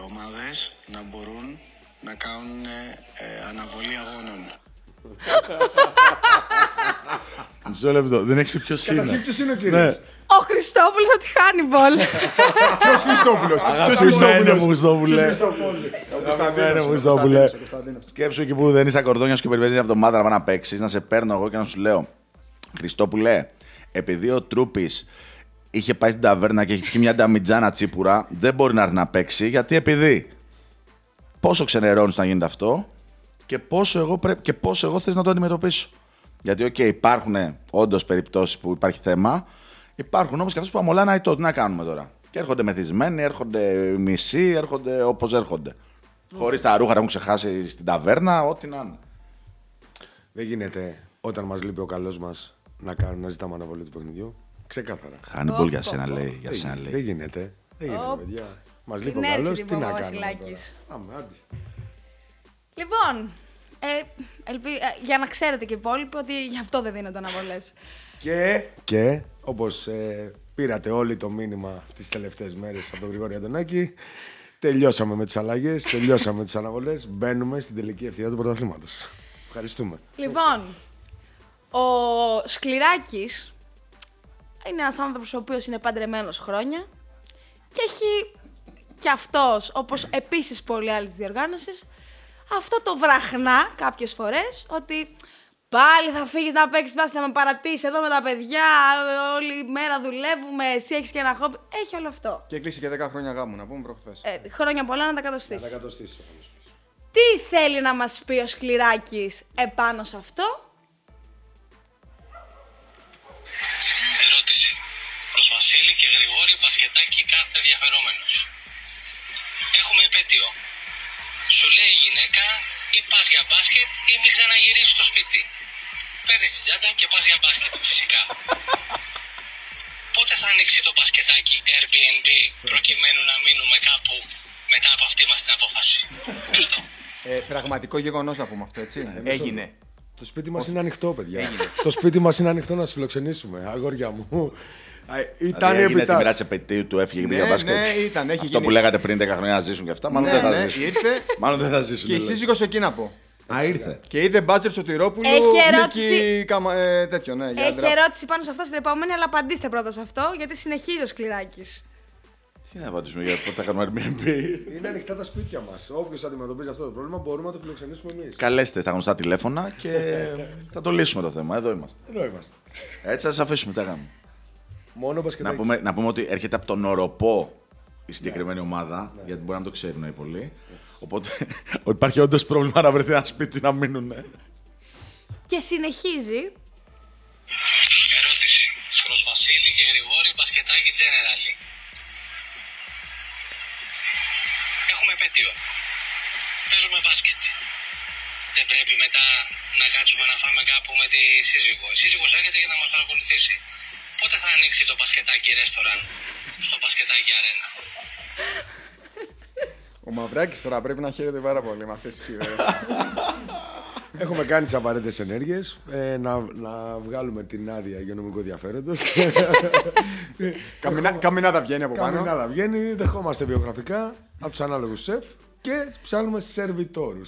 ομάδες να μπορούν να κάνουν ε, αναβολή αγώνων;
Μισό λεπτό, δεν έχεις πει ποιος είναι.
Ποιος είναι ο κύριος;
Ναι.
ο Χριστόπουλος από τη Χάνιμπολ.
Ποιος Χριστόπουλος;
Αγαπημένε μου Χριστόπουλε.
Κωνσταντίνος,
Αγαπημένε μου
ο
Χριστόπουλε.
Κωνσταντίνος, ο Κωνσταντίνος.
Σκέψου εκεί που δεν είσαι ακορδόνια σου και περιμένεις μια εβδομάδα να πάει να παίξεις, να σε παίρνω εγώ και να σου λέω. Χριστόπουλε, επειδή ο Τρούπης είχε πάει στην ταβέρνα και έχει πιει μια νταμιτζάνα τσίπουρα, δεν μπορεί να έρθει να παίξει γιατί επειδή. Πόσο ξενερώνεις να γίνεται αυτό και πόσο εγώ, πρέπει, και πόσο εγώ θες να το αντιμετωπίσω. Γιατί, οκ, υπάρχουν όντως περιπτώσεις που υπάρχει θέμα, υπάρχουν όμως και αυτές που αμολάνε το τι να κάνουμε τώρα; Και έρχονται μεθυσμένοι, έρχονται μισοί, έρχονται όπως έρχονται. Χωρίς τα ρούχα να έχουν ξεχάσει στην ταβέρνα, ό,τι να είναι.
Δεν γίνεται όταν μας λείπει ο καλός μας να, κάνουμε, να ζητάμε αναβολή του παιχνιδιού. Ξεκάθαρα.
Χάνει μπολ για σένα, λέει. Για σένα,
Δεν,
λέει.
δεν γίνεται. Δεν γίνεται,
Οπ.
παιδιά. Μας λείπει ο
Την
καλός,
έρξη
τι
την
να
πω,
κάνουμε.
Βασιλάκης.
τώρα. Πάμε, άντε.
Λοιπόν, ε, ελπι- ε, για να ξέρετε και οι υπόλοιποι ότι γι' αυτό δεν δίνονται αναβολές.
Και, και όπως πήρατε όλοι το μήνυμα τις τελευταίες μέρες από τον Γρηγόρη Αντωνάκη, τελειώσαμε με τις αλλαγές, τελειώσαμε με τις αναβολές. Μπαίνουμε στην τελική ευθεία του πρωταθλήματος. Ευχαριστούμε.
Λοιπόν, ο Σκληράκης είναι ένας άνθρωπος ο οποίος είναι παντρεμένος χρόνια και έχει κι αυτός, όπως επίσης πολλοί άλλοι της διοργάνωσης, αυτό το βραχνά κάποιες φορές ότι πάλι θα φύγεις να παίξεις μπάσκετ, θα με παρατήσεις εδώ με τα παιδιά, όλη μέρα δουλεύουμε, εσύ έχεις και ένα χόμπι. Έχει όλο αυτό.
Και κλείσει και 10 χρόνια γάμου, να πούμε προχθές.
Ε, χρόνια πολλά να τα κατοστήσεις.
κατοστήσεις.
Τι θέλει να μας πει ο Σκληράκης επάνω σε αυτό;
Ερώτηση. Προς Βασίλη και Γρηγόρη Μπασκετάκη κάθε ενδιαφερόμενος. Έχουμε επέτειο. Σου λέει η γυναίκα ή πας για μπάσκετ ή μην ξαναγυρίσεις στο σπίτι. Παίρνεις την τσάντα και πας για μπάσκετ φυσικά. Πότε θα ανοίξει το μπασκετάκι Airbnb προκειμένου να μείνουμε κάπου μετά από αυτή μας την απόφαση; Ευχαριστώ.
Ε, πραγματικό γεγονός να πούμε αυτό, έτσι. Έγινε.
Το σπίτι μας είναι ανοιχτό, παιδιά. το σπίτι μας είναι ανοιχτό να σας φιλοξενήσουμε, αγόρια μου. Α, Ήταν
Δηλαδή έγινε τη
επιτάς.
μοίρα της επαιτίου του, έφυγε και πήγε
Ναι,
για μπάσκετ.
ναι, ήταν, έχει
Αυτό
γίνει.
που λέγατε πριν 10 χρόνια να ζήσουν και αυτά, μάλλον
Ναι,
δεν θα
ναι,
ζήσουν.
ήρθε.
Μάλλον δεν θα ζήσουν.
Και η
λέει.
σύζυγος εκεί να πω.
Α, ήρθε.
Και είδε μπάτζερ Σωτηρόπουλου.
Έχει
Νίκη
ερώτηση.
Καμα... Ε, τέτοιο, ναι, για
Έχει
ντράπ.
ερώτηση πάνω σε αυτό στην επόμενη, αλλά απαντήστε πρώτα σε αυτό, γιατί συνεχίζει ο Σκληράκης.
Τι να απαντήσουμε για πότε θα κάνουμε Airbnb;
Είναι ανοιχτά τα σπίτια μας. Όποιος αντιμετωπίζει αυτό το πρόβλημα μπορούμε να το φιλοξενήσουμε εμείς.
Καλέστε στα γνωστά τηλέφωνα και θα το λύσουμε το θέμα. Εδώ είμαστε.
Εδώ είμαστε.
Έτσι θα σα αφήσουμε. Τι θα κάνουμε.
Μόνο
Να
μπασκετάκι.
πούμε, να πούμε ότι έρχεται από τον Οροπό η συγκεκριμένη ομάδα, γιατί μπορεί να το ξέρουν οι πολλοί. Οπότε υπάρχει όντως πρόβλημα να βρεθεί ένα σπίτι να μείνουν.
Και συνεχίζει.
Ερώτηση. Προς Βασίλη και Γρηγόρη Μπασκετάκη Generally. Έχουμε επέτειο. Παίζουμε μπάσκετ. Δεν πρέπει μετά να κάτσουμε να φάμε κάπου με τη σύζυγο. Η σύζυγος έρχεται για να μας παρακολουθήσει. Πότε θα ανοίξει το μπασκετάκι ρέστοραν στο μπασκετάκι αρένα.
Ο Μαυράκης τώρα πρέπει να χαίρεται πάρα πολύ με αυτές τις ιδέες.
Έχουμε κάνει τις απαραίτητες ενέργειες. Ε, να, να βγάλουμε την άδεια υγειονομικού ενδιαφέροντος.
Καμινά, καμινάδα βγαίνει από πάνω.
Καμινάδα βγαίνει, δεχόμαστε βιογραφικά από τους ανάλογους σεφ και ψάχνουμε σερβιτόρους.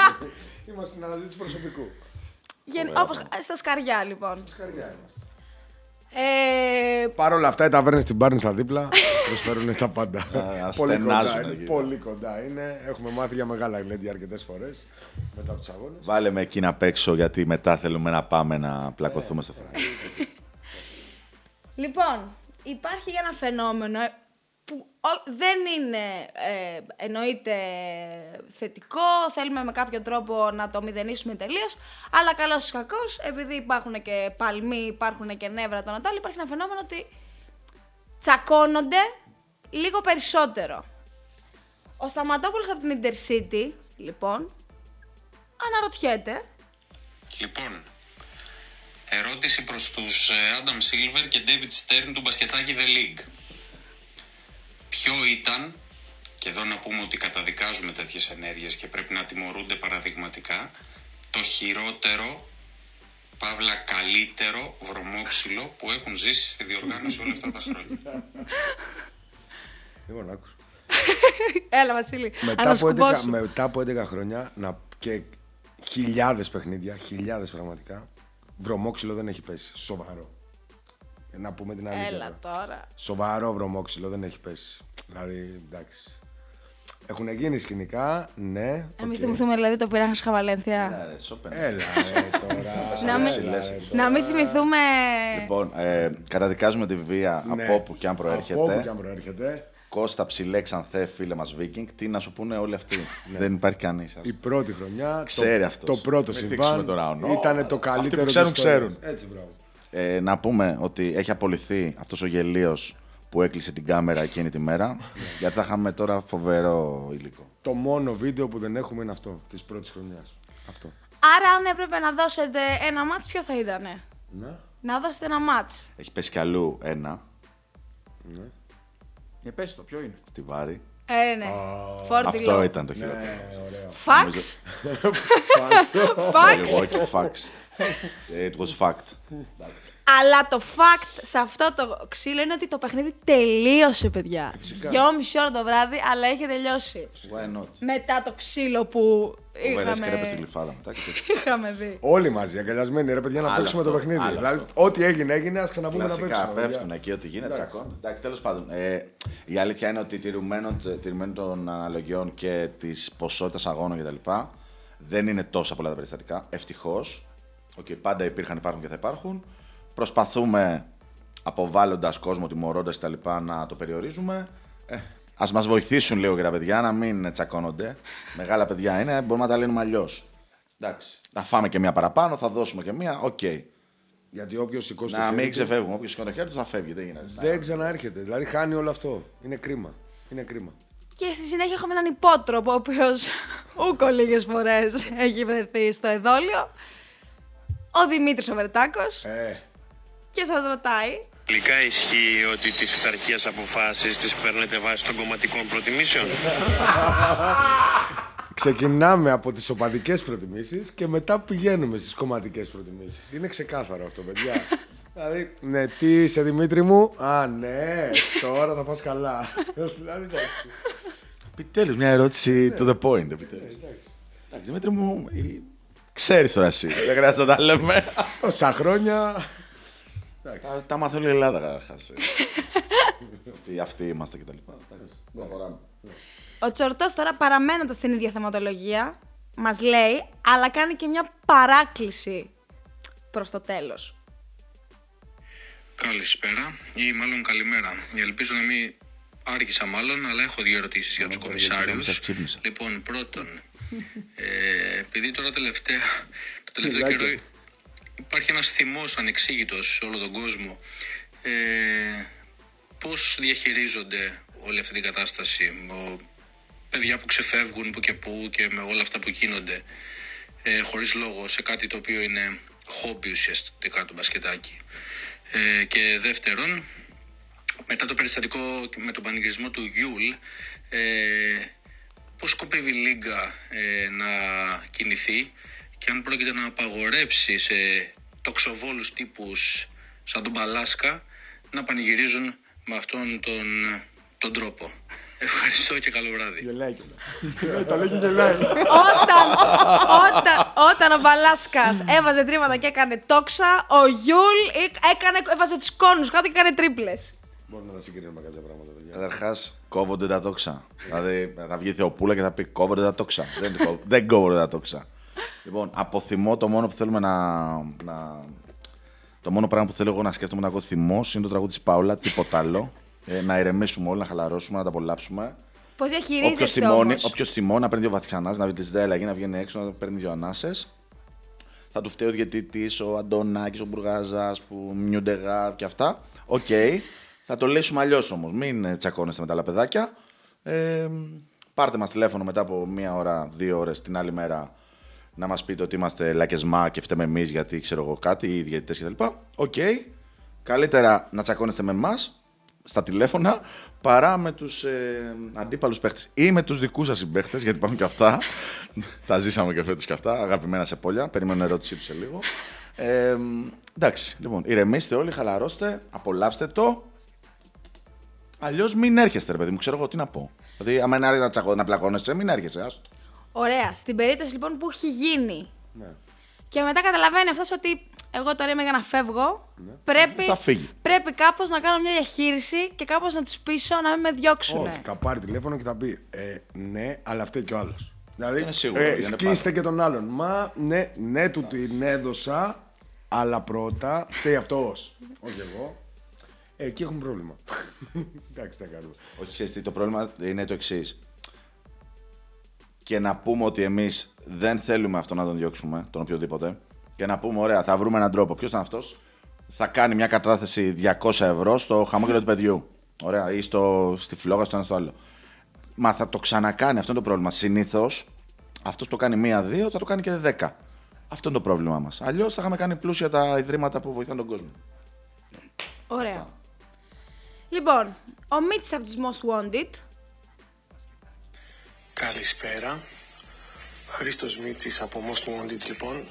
Είμαστε στην αναζήτηση προσωπικού.
Γεν... Όπως στα σκαριά, λοιπόν.
Καρδιά είμαστε.
Ε,
Παρ' όλα αυτά, οι ταβέρνες στην Πάρνηθα δίπλα προσφέρουν τα πάντα.
Α,
πολύ κοντά
στενάζουν
είναι.
εκεί.
Πολύ κοντά είναι. Έχουμε μάθει για μεγάλα γλέντια αρκετές φορές μετά από τους αγώνες.
Βάλε με εκεί να παίξω γιατί μετά θέλουμε να πάμε να πλακωθούμε στο φράγμα.
λοιπόν, υπάρχει ένα φαινόμενο ε, που ο- δεν είναι ε, εννοείται θετικό, θέλουμε με κάποιο τρόπο να το μηδενίσουμε τελείως. Αλλά καλός ή κακός, επειδή υπάρχουν και παλμοί, υπάρχουν και νεύρα των Νατάλ, υπάρχει ένα φαινόμενο ότι τσακώνονται λίγο περισσότερο. Ο Σταματόπουλος από την Intercity, λοιπόν, αναρωτιέται
Λοιπόν, ερώτηση προς τους ε, Adam Silver και David Stern του μπασκετάκι The League. Ποιο ήταν, και εδώ να πούμε ότι καταδικάζουμε τέτοιες ενέργειες και πρέπει να τιμωρούνται παραδειγματικά, το χειρότερο, παύλα καλύτερο βρωμόξυλο που έχουν ζήσει στη διοργάνωση όλα αυτά τα χρόνια.
Λοιπόν, άκουσα.
Έλα, Βασίλη,
μετά, από 11,
ανασκουμπόσου.
μετά από 11 χρόνια να, και χιλιάδες παιχνίδια, χιλιάδες πραγματικά, βρωμόξυλο δεν έχει πέσει. Σοβαρό. Ε, Να πούμε την αλήθεια.
Έλα
τώρα.
τώρα.
Σοβαρό βρωμόξυλο δεν έχει πέσει. Δηλαδή, εντάξει. Έχουν γίνει σκηνικά, ναι.
Να μην
οκ.
θυμηθούμε δηλαδή το πειράχα Χαβαλένθια.
Έλα, ε, τώρα.
Να μην-
έλα, ε, τώρα.
Να μην θυμηθούμε.
Λοιπόν, ε, καταδικάζουμε τη βία
Ναι.
από όπου και αν
Από όπου και
προέρχεται.
αν προέρχεται.
Κώστα ψηλέ ξανθέ, φίλε μας Βίκινγκ. Τι να σου πούνε όλοι αυτοί. Δεν υπάρχει κανείς.
Η πρώτη χρονιά.
Ξέρει
το,
αυτός.
Το πρώτο
Μην
συμβάν.
θίξουμε τώρα, ονό.
Ήταν το
Αυτοί
καλύτερο.
που ξέρουν,
της ιστορίας.
ξέρουν.
Έτσι, μπράβο.
Ε, να πούμε ότι έχει απολυθεί αυτός ο γελίος που έκλεισε την κάμερα εκείνη τη μέρα. γιατί θα είχαμε τώρα φοβερό υλικό.
Το μόνο βίντεο που δεν έχουμε είναι αυτό, της πρώτης χρονιάς. Αυτό.
Άρα, αν έπρεπε να δώσετε ένα μάτς, ποιο θα ήταν.
Ναι.
Να δώσετε ένα μάτς.
Έχει πέσει κι αλλού ένα
Ε, πες το, ποιο είναι;
στη Βάρη.
Ε, ναι. Φόρτι
Αυτό
λόγο.
ήταν το χειρότερο.
Φαξ. Φαξ.
Milwaukee Facts. It was fact.
Αλλά το fact σε αυτό το ξύλο είναι ότι το παιχνίδι τελείωσε, παιδιά. Δυόμιση ώρα το βράδυ, αλλά έχει τελειώσει.
Why not;
Μετά το ξύλο που
Φοβερές κρέπες στην
είχαμε,
κλειφάδα μετά. και τέτοια.
είχαμε δει.
Όλοι μαζί, αγκαλιασμένοι, ρε παιδιά, να
Άλλο
παίξουμε
αυτό,
το παιχνίδι.
άλλο
Δηλαδή,
αυτό.
ό,τι έγινε, έγινε, ας ξαναπούμε να
Κλασικά
παίξουμε. παιδιά.
πέφτουν εκεί, ό,τι γίνεται, τσακών. Εντάξει, τέλος πάντων. Ε, η αλήθεια είναι ότι τηρουμένων, τηρουμένων των αναλογιών και της ποσότητας αγώνων κτλ. Δεν είναι τόσα πολλά τα περιστατικά. Ευτυχώς. Okay, πάντα υπήρχαν, υπάρχουν και θα υπάρχουν. Προσπαθούμε αποβάλλοντας κόσμο, τιμωρώντας κτλ. να το περιορίζουμε. Ε, Ας μας βοηθήσουν λίγο και τα παιδιά να μην τσακώνονται. Μεγάλα παιδιά είναι, μπορούμε να τα λύνουμε αλλιώς. Εντάξει. Θα φάμε και μία παραπάνω, θα δώσουμε και μία. Οκ.
Γιατί όποιος σηκώσει το
Να
χέρι
μην
του,
ξεφεύγουμε. Όποιος σηκώνει το χέρι του θα φεύγει. Δεν γίνεται.
δεν ξαναέρχεται. Δηλαδή, χάνει όλο αυτό. Είναι κρίμα. Είναι κρίμα.
Και στη συνέχεια έχουμε έναν υπότροπο, ο οποίος ούκο λίγες φορές έχει βρεθεί στο εδόλιο. Ο Δημήτρης ο Βερτάκος
Ε,
και σας ρωτάει.
Τελικά ισχύει ότι τις πειθαρχίες αποφάσεις τις παίρνετε βάσει των κομματικών προτιμήσεων;
ξεκινάμε από τις οπαδικές προτιμήσεις και μετά πηγαίνουμε στις κομματικές προτιμήσεις. Είναι ξεκάθαρο αυτό, παιδιά. δηλαδή, ναι, τι είσαι Δημήτρη μου; Α, ναι, τώρα θα πας καλά. δηλαδή, εντάξει.
Επιτέλους, μια ερώτηση to the point. Επιτέλους. Εντάξει, Δημήτρη μου, ξέρεις τώρα εσύ. Δεν χρειάζεται να τα λέμε.
Τόσα χρόνια.
Τα- Τα μάθει όλη η Ελλάδα καταρχάς. Τι αυτοί είμαστε κτλ. Προχωράμε.
Ο Τσορτός τώρα παραμένοντας στην ίδια θεματολογία, μας λέει, αλλά κάνει και μια παράκληση προς το τέλος.
Καλησπέρα ή μάλλον καλημέρα. Ελπίζω να μην άργησα μάλλον, αλλά έχω δύο ερωτήσεις για τους
γιατί
κομισάριους.
σας ξύπνησα.
Λοιπόν, πρώτον, ε, επειδή τώρα τελευταία, το τελευταίο καιρό υπάρχει ένας θυμός ανεξήγητος σε όλο τον κόσμο, ε, πώς διαχειρίζονται όλη αυτή την κατάσταση, ο, παιδιά που ξεφεύγουν που και που και με όλα αυτά που γίνονται, ε, χωρίς λόγο σε κάτι το οποίο είναι χόμπι ουσιαστικά το μπασκετάκι. Ε, και δεύτερον, μετά το περιστατικό με τον πανηγυρισμό του Γιούλ, ε, πώς σκοπεύει η Λίγκα ε, να κινηθεί και αν πρόκειται να απαγορέψει σε τοξοβόλους τύπους σαν τον Παλάσκα να πανηγυρίζουν με αυτόν τον, τον τρόπο. Ευχαριστώ και καλό βράδυ.
Γελάει κιόλας. Τα λέει και γελάει.
όταν, όταν, όταν ο Μπαλάσκα έβαζε τρίματα και έκανε τόξα, ο Γιούλ έκανε, έβαζε τους κώνους κάτω και έκανε τρίπλες.
Μπορούμε να τα συγκρίνουμε κάποια πράγματα, παιδιά.
Καταρχάς, κόβονται τα τόξα. δηλαδή, θα βγει η Θεοπούλα και θα πει κόβονται τα τόξα. δεν, κόβ- δεν κόβονται τα τόξα. λοιπόν, από θυμό το μόνο που θέλουμε να, να. Το μόνο πράγμα που θέλω εγώ να σκέφτομαι να ακούω θυμός είναι το τραγούδι της Πάολα, τίποτα άλλο. Ε, να ηρεμήσουμε όλοι, να χαλαρώσουμε, να τα απολαύσουμε.
Πώς
Όποιος
διαχειρίζεστε
θυμώνει,
όμως.
όποιος θυμώνει να παίρνει δύο βαθιανάς, να βγει τη αλλαγή, να βγαίνει έξω, να παίρνει δύο ανάσες. Θα του φταίει ο διαιτητής, ο Αντωνάκης, ο Μπουργάζας που μιούντεγα και αυτά. Οκ. Θα το λύσουμε αλλιώς όμως. Μην ε, τσακώνεστε με τα άλλα παιδάκια. Ε, πάρτε μας τηλέφωνο μετά από μία ώρα, δύο ώρες την άλλη μέρα να μας πείτε ότι είμαστε λακεσμά και φταίμε εμείς γιατί ξέρω εγώ κάτι, οι διαιτητές κτλ. Οκ. Καλύτερα να τσακώνεστε με εμάς στα τηλέφωνα παρά με τους ε, αντίπαλους παίχτες. Ή με τους δικούς σας συμπαίχτες, γιατί υπάρχουν και αυτά. Τα ζήσαμε και φέτος και αυτά. Αγαπημένα σε πόλια. Περιμένω ερώτησή τους σε λίγο. Ε, εντάξει, λοιπόν, ηρεμήστε όλοι, χαλαρώστε, απολαύστε το. Αλλιώς μην έρχεστε, ρε παιδί μου, ξέρω εγώ τι να πω. Δηλαδή, άμα είναι άρετα να, τσακώ- να πλακώνεσαι, μην έρχεσαι. Άστο.
Ωραία. Στην περίπτωση λοιπόν που έχει γίνει
Ναι.
και μετά καταλαβαίνει αυτός ότι εγώ τώρα είμαι για να φεύγω, πρέπει,
Θα φύγει.
πρέπει κάπως να κάνω μια διαχείριση και κάπως να του πείσω να μην με διώξουν.
Όχι, θα πάρει τηλέφωνο και θα πει ε, ναι, αλλά φταίει και ο άλλος. Δηλαδή,
Είναι σίγουρο,
ε,
είναι
σκίστε
πάνω.
και τον άλλον. Μα ναι, ναι, του την έδωσα, αλλά πρώτα φταίει αυτός. Όχι εγώ. Ε, εκεί έχουμε πρόβλημα. Εντάξει, τι θα κάνουμε.
Όχι, ξέρεις τι, το πρόβλημα είναι το εξής. Και να πούμε ότι εμείς δεν θέλουμε αυτό να τον διώξουμε, τον οποιοδήποτε. Και να πούμε, ωραία, θα βρούμε έναν τρόπο. Ποιος ήταν αυτός, θα κάνει μια κατάθεση 200 ευρώ στο χαμόγελο του παιδιού. Ωραία, ή στο, στη φλόγα, στο ένα στο άλλο. Μα θα το ξανακάνει, αυτό είναι το πρόβλημα. Συνήθως αυτός το κάνει μία-δύο, θα το κάνει και δέκα. Αυτό είναι το πρόβλημά μας. Αλλιώς θα είχαμε κάνει πλούσια τα ιδρύματα που βοηθάνε τον κόσμο.
Ωραία. Λοιπόν, ο Μίτς από τους Most Wanted.
Καλησπέρα. Χρήστος Μίτσης από Most Wanted λοιπόν.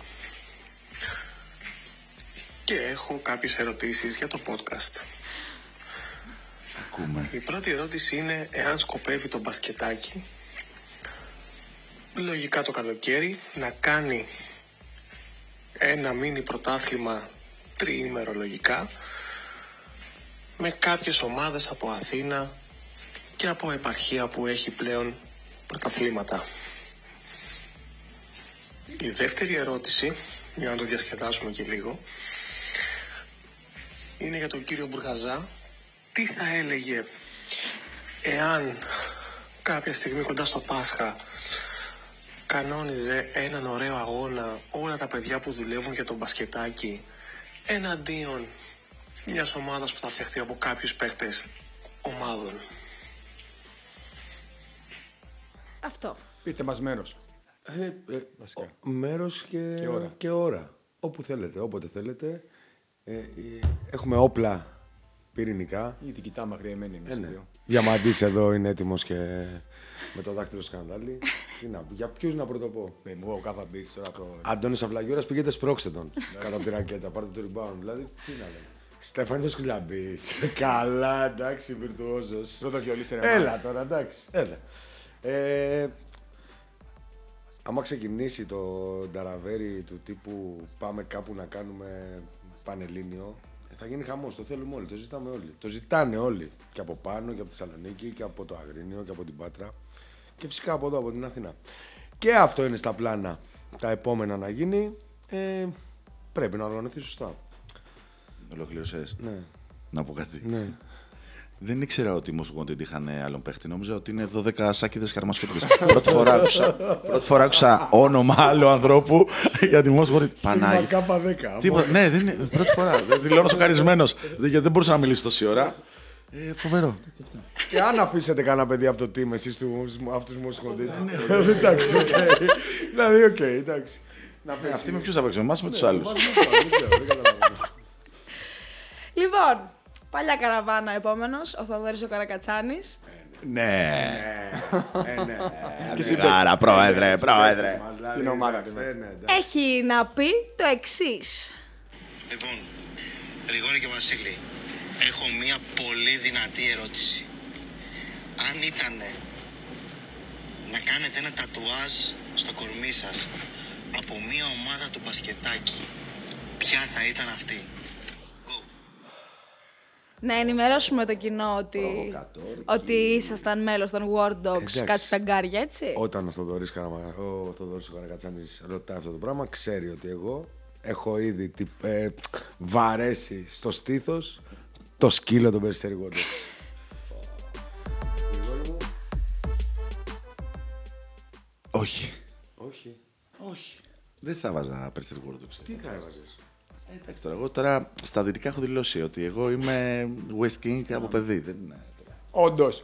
Και έχω κάποιες ερωτήσεις για το podcast.
Ακούμε.
Η πρώτη ερώτηση είναι εάν σκοπεύει το μπασκετάκι λογικά το καλοκαίρι να κάνει ένα μίνι πρωτάθλημα τριήμερο λογικά με κάποιες ομάδες από Αθήνα και από επαρχία που έχει πλέον πρωταθλήματα. Η δεύτερη ερώτηση, για να το διασκεδάσουμε και λίγο, είναι για τον κύριο Μπουργαζά. Τι θα έλεγε εάν κάποια στιγμή κοντά στο Πάσχα κανόνιζε έναν ωραίο αγώνα όλα τα παιδιά που δουλεύουν για τον μπασκετάκι εναντίον μιας ομάδας που θα φτιαχτεί από κάποιους παίχτες ομάδων.
Αυτό.
Πείτε μας μέρος.
Ε, ε,
Βασικά.
μέρος και,
Και ώρα.
και ώρα. Όπου θέλετε, όποτε θέλετε. Ε, ε, έχουμε όπλα πυρηνικά.
Ήδη κοιτάμε αγριεμένοι εμείς
Ε,
οι
ναι.
δύο.
Διαμαντής εδώ είναι έτοιμος και με το δάχτυλο σκανδάλι. Τι να, πω, για ποιους να πρωτοπώ;
Με μου, ο Κάβα Beach τώρα από...
Αντώνης Αυλαγιώρας πήγαινε σπρώξτε τον κάτω από τη ρακέτα, πάρτε το rebound. Δηλαδή, τι να λέμε. Στέφανιος Κουλιαμπής. Καλά, εντάξει, βιρτουόζος.
Πρώτο βιολί σε
Έλα τώρα, εντάξει. Έλα. Ε, άμα ξεκινήσει το νταραβέρι του τύπου πάμε κάπου να κάνουμε πανελλήνιο, ε, θα γίνει χαμός, το θέλουμε όλοι, το ζητάμε όλοι. Το ζητάνε όλοι. Και από πάνω, και από τη Θεσσαλονίκη, και από το Αγρίνιο, και από την Πάτρα. Και φυσικά από εδώ, από την Αθήνα. Και αυτό είναι στα πλάνα τα επόμενα να γίνει. Ε, πρέπει να οργανωθεί σωστά.
Ολοκλήρωσες.
Ναι.
Να πω κάτι.
ναι.
Δεν ήξερα ότι οι Most Wanted είχαν άλλον παίχτη. Νόμιζα ότι είναι 12 σάκιδες καρμασιώτικε. πρώτη, φορά άκουσα, πρώτη φορά άκουσα όνομα άλλου ανθρώπου για τη Most Wanted. Πανάγι.
Κάπα 10.
Τίποτα. Ναι, δεν είναι. Πρώτη φορά. Δεν δηλώνω σοκαρισμένος. Γιατί δεν μπορούσα να μιλήσω τόση ώρα. Ε, φοβερό.
Και αν αφήσετε κανένα παιδί από το team, εσείς του, αυτούς μου σχολείτε. εντάξει, οκ. δηλαδή, οκ, εντάξει. Να
Ε, Αυτοί με ποιους θα παίξουν, εμάς με τους άλλους;
Λοιπόν, παλιά καραβάνα επόμενος, ο Θοδωρής ο Καρακατσάνης.
Ναι.
Ε, ναι.
Και Άρα, πρόεδρε, πρόεδρε.
Στην ομάδα του.
Ε, ναι, εντάξει.
Έχει να πει το εξής.
Λοιπόν, Γρηγόρη και Βασίλη, έχω μία πολύ δυνατή ερώτηση. Αν ήταν να κάνετε ένα τατουάζ στο κορμί σας από μία ομάδα του μπασκετάκι, ποια θα ήταν αυτή; Go.
Να ενημερώσουμε το κοινό ότι, ότι ήσασταν μέλος των War Dogs,
Εντάξει.
κάτι φεγγάρια, έτσι;
Όταν ο Θοδωρής, Καραμα... ο Θοδωρής ο Καρακατσάνης ρωτάει αυτό το πράγμα, ξέρει ότι εγώ έχω ήδη τυ- ε, βαρέσει στο στήθος το σκύλο των περιστερικών του.
Όχι.
Όχι.
Όχι. Δεν θα βάζα περιστέρι το ξέρω.
Τι θα έβαζες;
Ε, Εντάξει τώρα, εγώ τώρα στα δυτικά έχω δηλώσει ότι εγώ είμαι West King από παιδί. Δεν είναι.
Όντως.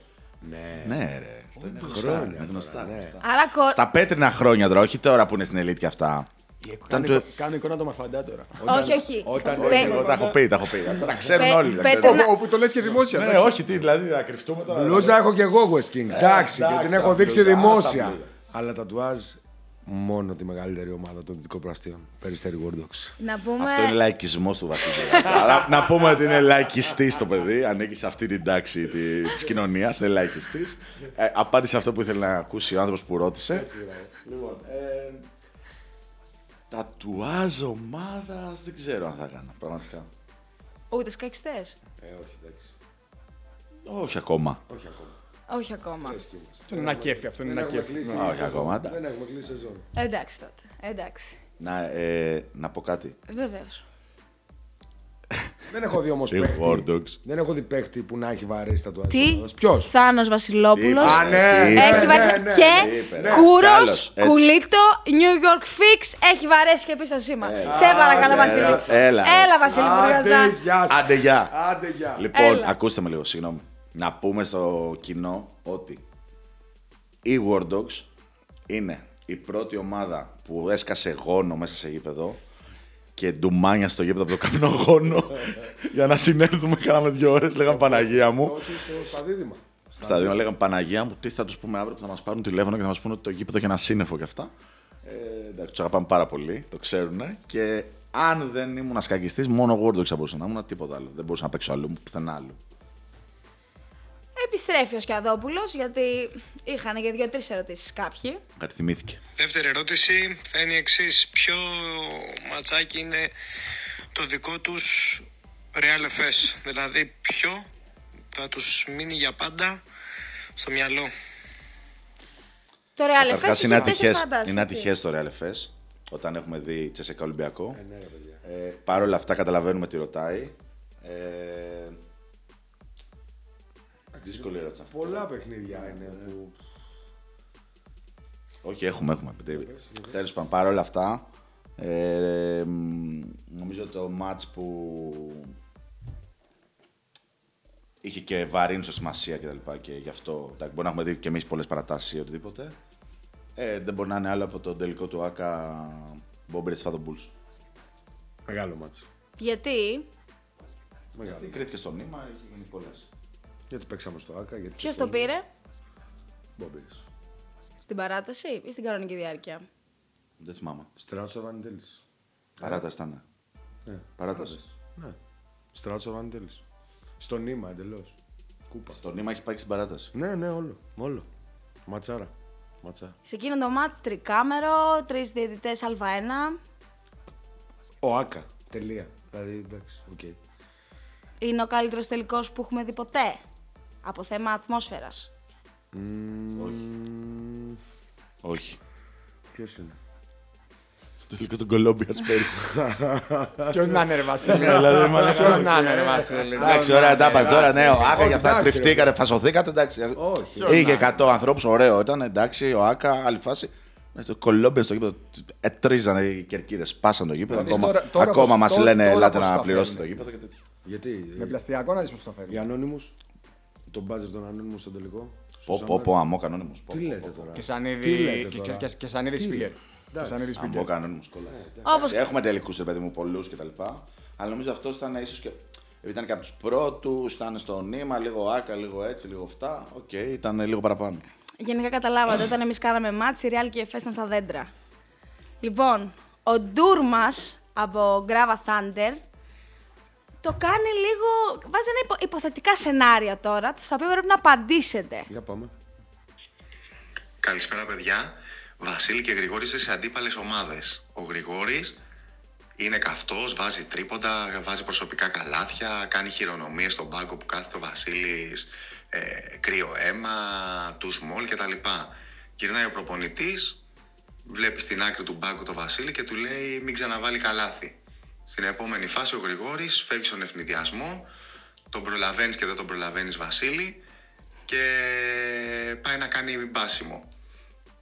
Ναι.
Ναι, ρε. Αυτό είναι γνωστά.
χρόνια
είναι
τώρα,
γνωστά.
ναι.
γνωστά.
Άρα, κο...
Στα πέτρινα χρόνια τώρα, όχι τώρα που είναι στην ελίτ και αυτά.
Κάνω,
το-
εικο- κάνω εικόνα το μαρφαντά τώρα.
όχι, όχι.
όταν-
Πε-
Εγώ τα έχω πει, τα έχω πει. Τα ξέρουν
Πε-
όλοι. τα
πέτε
ξέρουν.
να-
Όπου το λες και δημόσια.
Ναι,
εντάξει.
όχι, τι, δηλαδή θα κρυφτούμε τώρα.
Μπλούζα έχω και εγώ West Kings. εντάξει, και
εντάξει,
την έχω
τα
δείξει
μπλούζα, άστα
δημόσια.
μπλούζα.
Αλλά τατουάζ μόνο τη μεγαλύτερη ομάδα των δυτικών προαστίων. Περιστέρι War Dogs.
Να πούμε...
Αυτό είναι λαϊκισμός του Βασίλη. Αλλά να πούμε ότι είναι λαϊκιστής το παιδί, ανήκει σε αυτή την τάξη τη κοινωνίας, είναι λαϊκιστής. Ε, απάντησε αυτό που ήθελε να ακούσει ο άνθρωπος που ρώτησε. λοιπόν, ε, τατουάζ ομάδα δεν ξέρω αν θα κάνω πραγματικά.
Ούτε σκακιστές.
Ε, όχι, εντάξει.
Όχι ακόμα.
Όχι ακόμα.
Όχι ακόμα.
Αυτό είναι ένα κέφι, αυτό είναι
Δεν
ένα
έχουμε
κέφι.
κλείσει
Όχι
σεζόν.
ακόμα, εντάξει.
Δεν έχουμε κλείσει σεζόν.
Εντάξει τότε. Εντάξει.
Να, ε, να πω κάτι.
Βεβαίως.
Δεν έχω δει όμως
Τι
παίχτη.
War Dogs.
Δεν έχω δει παίχτη που να έχει βαρέσει τατουάζ.
Τι;
Ποιος;
Θάνος Βασιλόπουλος.
Τι
Α, ναι,
Τι
Έχει
είπε.
βαρέσει
ναι, ναι.
και
Τι είπε, ρε.
Κούρος,
Καλώς, έτσι.
Κουλίτο, New York Fix έχει βαρέσει και πίσω σήμα. Σε παρακαλώ,
Έλα,
Βασίλη.
έλα.
Έλα, Βασίλη Μπουργαζά.
Άντε, γεια σας.
Άντε, γεια.
Άντε, γεια.
Λοιπόν,
Έλα.
ακούστε με λίγο, συγγνώμη. Να πούμε στο κοινό ότι οι War Dogs είναι η πρώτη ομάδα που έσκασε γόνο μέσα σε γήπεδο και ντουμάνια στο γήπεδο από το καπνό γόνο για να συνέλθουμε. Κάναμε δύο ώρες, λέγαμε Παναγία μου.
Όχι στο, στα δίδυμα.
Στα δύο λέγαμε Παναγία μου, τι θα τους πούμε αύριο που θα μας πάρουν τηλέφωνο και θα μας πούνε ότι το γήπεδο έχει ένα σύννεφο και αυτά. Ε, εντάξει, τους αγαπάμε πάρα πολύ, το ξέρουν. Και αν δεν ήμουν ασκακιστής, μόνο Word θα μπορούσα να ήμουν, τίποτα άλλο. Δεν μπορούσα να παίξω αλλού, πουθενά άλλο.
Επιστρέφει ο Σκιαδόπουλος, γιατί είχαν και δύο-τρεις ερωτήσεις κάποιοι.
Κάτι θυμήθηκε.
Δεύτερη ερώτηση θα είναι η εξής. Ποιο ματσάκι είναι το δικό τους Real FS, δηλαδή ποιο θα τους μείνει για πάντα στο μυαλό;
Το Real
Καταρχάς
FS
είναι
είχε τέσσερις
ατυχέ
παρατάσεις,
είναι
έτσι.
ατυχές το Real FS όταν έχουμε δει Τσεσεκά Ολυμπιακό. Ε, Παρ' όλα αυτά καταλαβαίνουμε τι ρωτάει. Ε, δύσκολη ερώτηση αυτή.
Πολλά παιχνίδια είναι που.
Όχι, έχουμε, έχουμε. Τέλος πάντων, παρ' όλα αυτά, ε, μ, νομίζω το match που είχε και βαρύνσο σημασία και τα λοιπά και γι' αυτό εντάξει, μπορεί να έχουμε δει και εμείς πολλές παρατάσεις ή οτιδήποτε. Ε, δεν μπορεί να είναι άλλο από το τελικό του Άκα Μπόμπερ Φάδο Bulls.
Μεγάλο μάτσο.
Γιατί,
Μεγάλο.
Γιατί κρίθηκε στο νήμα, είχε γίνει πολλές.
Γιατί παίξαμε στο ΑΚΑ. Γιατί
ποιος το πήρε,
Μπομπίς.
στην παράταση ή στην κανονική διάρκεια;
Δεν θυμάμαι.
Στράτσο Βανιτέλης.
Παράταση ήταν.
Ναι.
Παράτασης.
Ναι. Στράτσο Βανιτέλης. Στο νήμα εντελώς. Κούπα.
Στο νήμα έχει πάει και στην παράταση.
Ναι, ναι, όλο. Όλο. Ματσάρα. Ματσά.
Σε εκείνο το μάτς τρικάμερο, τρεις διαιτητές Α1.
Ο ΑΚΑ. Τελεία. Δηλαδή, εντάξει, οκ.
Είναι ο καλύτερος τελικός που έχουμε δει ποτέ; Από θέμα ατμόσφαιρας.
Μμμ,
Όχι.
Ποιος είναι;
Το τελικό του Κολόμπιας πέρυσι.
Ποιος να είναι, ρε Βασίλη;
δηλαδή, μαλάκα.
Ποιος να είναι, ρε Βασίλη;
Εντάξει, ωραία, τα είπατε τώρα. Ναι, ο Άκας
Όχι,
για αυτά
εντάξει,
τριφτήκατε, φασωθήκατε. Εντάξει.
Όχι.
Είχε 100 ανθρώπους, ωραίο ήταν. Εντάξει, ο Άκα, άλλη φάση. Με το κολόμπια στο γήπεδο. Ετρίζανε οι κερκίδες, σπάσαν το γήπεδο.
Δεις
Ακόμα,
τώρα- τώρα
ακόμα
πώς-
μας
τώρα-
λένε,
τώρα
ελάτε
πώς
να
τα
πληρώσετε το
φέρνει.
γήπεδο και τέτοια.
Γιατί.
Με πλαστιακό να δεις πώς το
Οι
φέρνει.
ανώνυμους, τον μπάτζερ των ανώνυμους στο τελικό.
Πω,
στους
πω, πω,
Σαντάρ.
αμό κανόνιμο.
Τι λέτε τώρα;
Και σαν
Τι
είδη
λέτε
και-
τώρα;
και- και σαν είδη
Τι
speaker.
λέτε;
Και σαν είδη speaker.
Αμό κανόνιμο κολλάς.
Όπως-
Έχουμε τελικούς, ρε παιδί μου, πολλούς κτλ. Αλλά νομίζω αυτός ήταν ίσως και. επειδή Ήταν και από τους πρώτους, ήταν στο νήμα, λίγο άκα, λίγο έτσι, λίγο αυτά. Οκ, ήταν λίγο παραπάνω.
Γενικά καταλάβατε, όταν εμείς κάναμε μάτς, η Real και η Εφές ήταν στα δέντρα. Λοιπόν, ο Ντούρ μας από Grava Thunder το κάνει λίγο. Βάζει ένα υπο- υποθετικά σενάρια τώρα, στα οποία πρέπει να απαντήσετε.
Για πάμε.
Καλησπέρα, παιδιά. Βασίλη και Γρηγόρη είστε σε αντίπαλες ομάδες. Ο Γρηγόρης είναι καυτός, βάζει τρίποντα, βάζει προσωπικά καλάθια, κάνει χειρονομίες στον πάγκο που κάθεται ο Βασίλης, ε, κρύο αίμα, του σμόλ κτλ. Γυρνάει ο προπονητής, βλέπει στην άκρη του μπάγκου το Βασίλη και του λέει: Μην ξαναβάλει καλάθι. Στην επόμενη φάση ο Γρηγόρης φεύγει στον ευνηδιασμό, τον προλαβαίνεις και δεν τον προλαβαίνεις Βασίλη και πάει να κάνει μπάσιμο.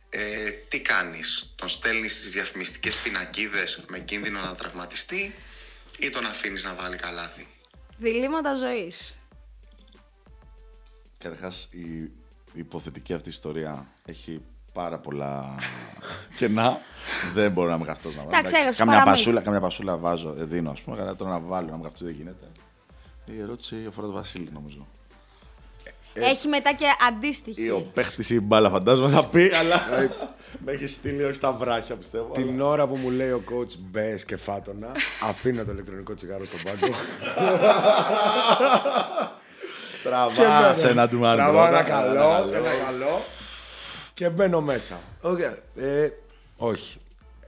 Ε, τι κάνεις, τον στέλνεις στις διαφημιστικές πινακίδες με κίνδυνο να τραυματιστεί ή τον αφήνεις να βάλει καλάθι;
Διλήμματα ζωής.
Καταρχάς, η, η υποθετική αυτή ιστορία έχει πάρα πολλά κενά. δεν μπορώ να είμαι καυτό να βάλω.
Εντάξει,
Εντάξει,
έγραψε
Καμιά
παραμύθι.
πασούλα, καμιά πασούλα βάζω, ε, δίνω, ας πούμε. Αλλά τώρα να βάλω, να είμαι καυτό δεν γίνεται. Η ερώτηση αφορά τον Βασίλη, νομίζω.
Έχει μετά και αντίστοιχη.
Ή ο παίχτης ή η μπάλα, φαντάζομαι θα πει, αλλά με έχει στείλει όχι στα βράχια, πιστεύω.
Την ώρα που μου λέει ο coach μπες και φάτονα, αφήνω το ηλεκτρονικό τσιγάρο στον πάγκο.
Τραβάς σε ένα του μάλλον.
Τραβάω ένα καλό, ένα καλό και μπαίνω μέσα. Okay. Ε, όχι.